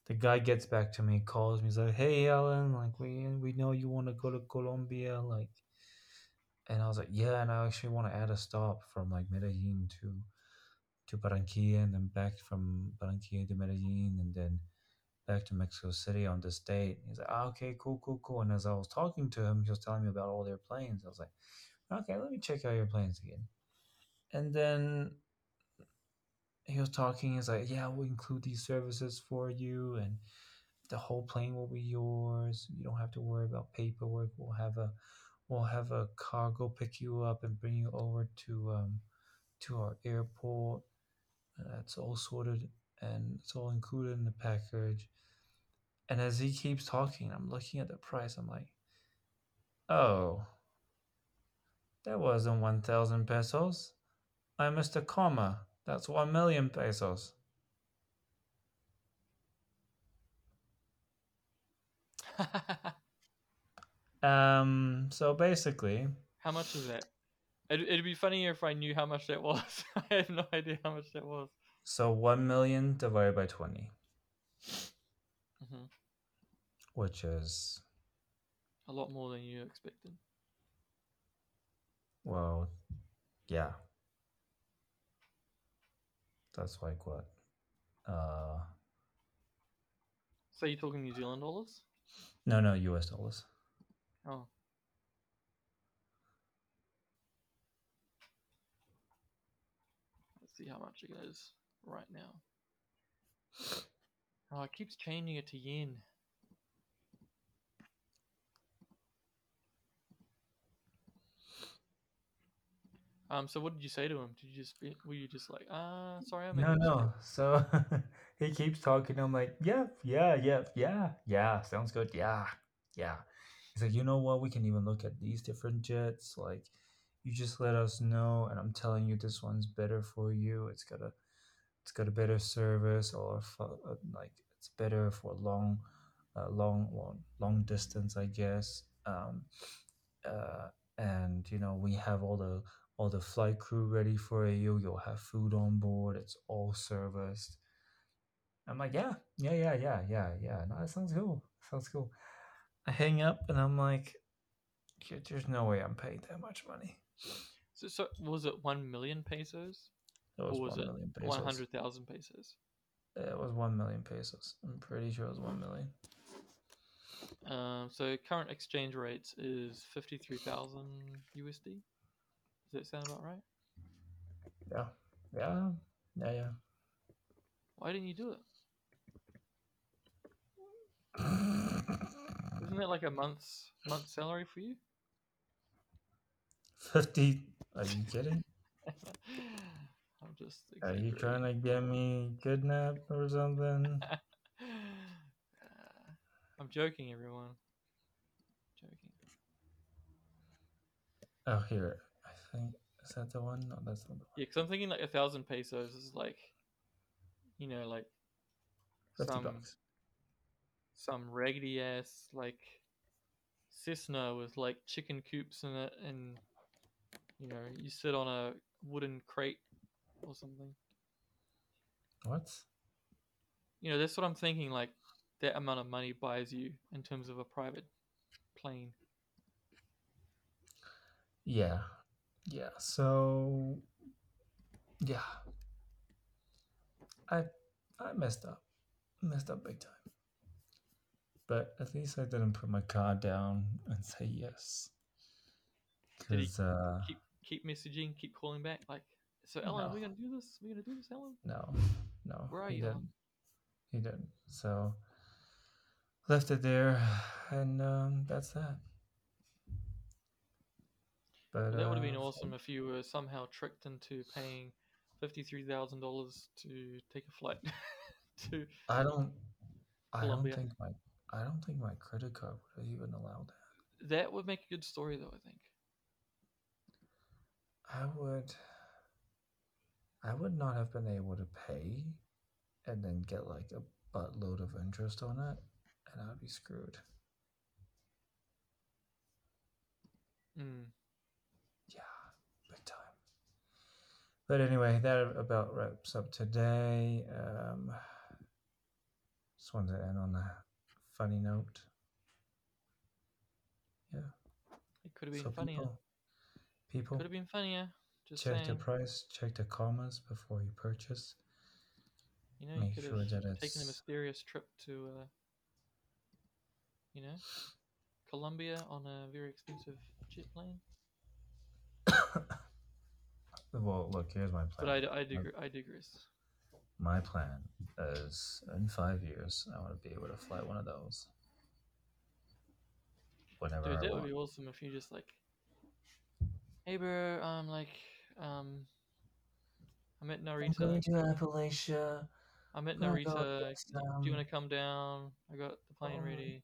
[SPEAKER 1] The guy gets back to me, calls me, he's like, hey, Alan, like we we know you want to go to Colombia, like. And I was like, yeah, and I actually want to add a stop from like Medellin to to Barranquilla and then back from Barranquilla to Medellin and then back to Mexico City on this date. He's like, ah, okay, cool, cool, cool. And as I was talking to him, he was telling me about all their planes. I was like, okay, let me check out your planes again. And then he was talking. He's like, yeah, we'll include these services for you, and the whole plane will be yours. You don't have to worry about paperwork. We'll have a we'll have a cargo pick you up and bring you over to um to our airport. That's all sorted and it's all included in the package. And as he keeps talking, I'm looking at the price. I'm like, oh, that wasn't 1,000 pesos. I missed a comma. That's 1 million pesos. [LAUGHS] Um, so basically,
[SPEAKER 2] how much is that? It, it'd be funnier if I knew how much that was. [LAUGHS] I have no idea how much that was.
[SPEAKER 1] So 1 million divided by 20.
[SPEAKER 2] hmm
[SPEAKER 1] which is
[SPEAKER 2] A lot more than you expected.
[SPEAKER 1] well, yeah. That's like what? Uh,
[SPEAKER 2] So you're talking New Zealand dollars?
[SPEAKER 1] no, no, U.S. dollars.
[SPEAKER 2] Oh. Let's see how much it is right now. Oh, it keeps changing it to yen. Um. So what did you say to him? Did you just be, were you just like, ah, sorry, I made
[SPEAKER 1] No, no. So [LAUGHS] he keeps talking. I'm like, yeah, yeah, yeah, yeah, yeah. Sounds good. Yeah, yeah. He's like, you know what? We can even look at these different jets. Like, you just let us know, and I'm telling you, this one's better for you. It's got a, it's got a better service, or for, uh, like it's better for long, uh, long, well, long distance, I guess. Um, uh, and you know, we have all the all the flight crew ready for you. You'll have food on board. It's all serviced. I'm like, yeah, yeah, yeah, yeah, yeah, yeah. No, that sounds cool. Sounds cool. I hang up and I'm like, "Yeah, there's no way I'm paying that much money.
[SPEAKER 2] So, so was it one million pesos
[SPEAKER 1] It was,
[SPEAKER 2] was
[SPEAKER 1] one
[SPEAKER 2] it
[SPEAKER 1] million pesos.
[SPEAKER 2] one hundred thousand pesos?
[SPEAKER 1] It was one million pesos. I'm pretty sure it was one million.
[SPEAKER 2] Um. So current exchange rates is fifty three thousand USD. Does that sound about right?
[SPEAKER 1] Yeah, yeah, yeah, yeah.
[SPEAKER 2] Why didn't you do it? [LAUGHS] Isn't that like a month's month's salary for you?
[SPEAKER 1] Fifty? Are you kidding? [LAUGHS]
[SPEAKER 2] I'm just.
[SPEAKER 1] Are you trying to get me kidnapped or something? [LAUGHS]
[SPEAKER 2] Uh, I'm joking, everyone. Joking.
[SPEAKER 1] Oh, here. I think is that the one? No, that's not the one.
[SPEAKER 2] Yeah, because I'm thinking like a thousand pesos is like, you know, like
[SPEAKER 1] Fifty
[SPEAKER 2] some
[SPEAKER 1] bucks.
[SPEAKER 2] some raggedy ass like Cessna with like chicken coops in it, and you know, you sit on a wooden crate or something.
[SPEAKER 1] What?
[SPEAKER 2] You know, that's what I'm thinking. Like that amount of money buys you in terms of a private plane.
[SPEAKER 1] Yeah, yeah. So, yeah, I I messed up, messed up big time. But at least I didn't put my card down and say yes.
[SPEAKER 2] Did he
[SPEAKER 1] uh,
[SPEAKER 2] Keep keep messaging, keep calling back. Like, so Ellen, are we gonna do this? Are we gonna do this, Ellen?
[SPEAKER 1] no, no,
[SPEAKER 2] Where are
[SPEAKER 1] he
[SPEAKER 2] you,
[SPEAKER 1] didn't. He didn't. So left it there, and um, that's that. But
[SPEAKER 2] That would have been
[SPEAKER 1] uh,
[SPEAKER 2] awesome if you were somehow tricked into paying fifty-three thousand dollars to take a flight [LAUGHS] to.
[SPEAKER 1] I don't. I don't think my. I don't think my credit card would have even allowed that.
[SPEAKER 2] That would make a good story, though. I think.
[SPEAKER 1] I would. I would not have been able to pay, and then get like a buttload of interest on it, and I'd be screwed.
[SPEAKER 2] Mm.
[SPEAKER 1] Yeah, big time. But anyway, that about wraps up today. Um, just wanted to end on a funny note. Yeah.
[SPEAKER 2] It could have been
[SPEAKER 1] so
[SPEAKER 2] funnier.
[SPEAKER 1] people, people
[SPEAKER 2] Could have been funnier. Just
[SPEAKER 1] check
[SPEAKER 2] saying.
[SPEAKER 1] the price, check the commas before you purchase.
[SPEAKER 2] You know, you
[SPEAKER 1] make
[SPEAKER 2] could
[SPEAKER 1] sure
[SPEAKER 2] have
[SPEAKER 1] that
[SPEAKER 2] taken a mysterious trip to, uh, you know, Colombia on a very expensive jet plane. [COUGHS]
[SPEAKER 1] well, look, here's my plan. But.
[SPEAKER 2] I, I, digre- I digress.
[SPEAKER 1] My plan is in five years, I want to be able to fly one of those. Whenever
[SPEAKER 2] Dude,
[SPEAKER 1] I
[SPEAKER 2] that would be awesome if you just like, hey, bro, um, like, um, I'm at
[SPEAKER 1] I'm
[SPEAKER 2] Narita.
[SPEAKER 1] going to Appalachia.
[SPEAKER 2] I'm at
[SPEAKER 1] gonna go
[SPEAKER 2] Narita. Do you want to come down? I got the plane
[SPEAKER 1] um,
[SPEAKER 2] ready.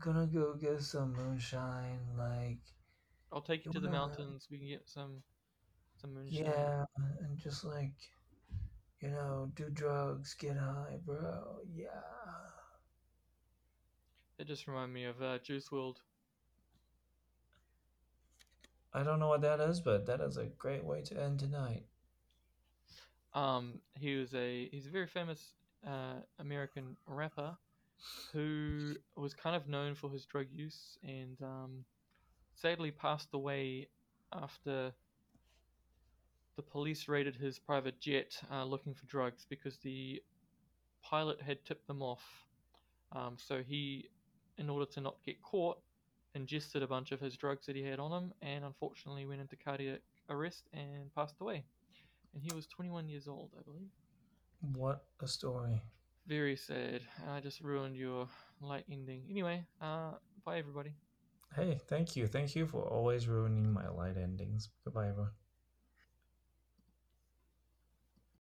[SPEAKER 1] gonna go get some moonshine. Like,
[SPEAKER 2] I'll take you to the mountains. We can get some, some moonshine.
[SPEAKER 1] yeah, and just like, you know, do drugs, get high, bro. Yeah.
[SPEAKER 2] It just reminded me of uh, Juice WRLD.
[SPEAKER 1] I don't know what that is, but that is a great way to end tonight.
[SPEAKER 2] Um, he was a he's a very famous uh, American rapper, who was kind of known for his drug use and um, sadly passed away after the police raided his private jet uh, looking for drugs because the pilot had tipped them off. Um, so he, in order to not get caught, ingested a bunch of his drugs that he had on him and unfortunately went into cardiac arrest and passed away. And he was 21 years old, I believe.
[SPEAKER 1] What a story.
[SPEAKER 2] Very sad. I just ruined your light ending. Anyway, uh, bye everybody.
[SPEAKER 1] Hey, thank you. Thank you for always ruining my light endings. Goodbye, everyone.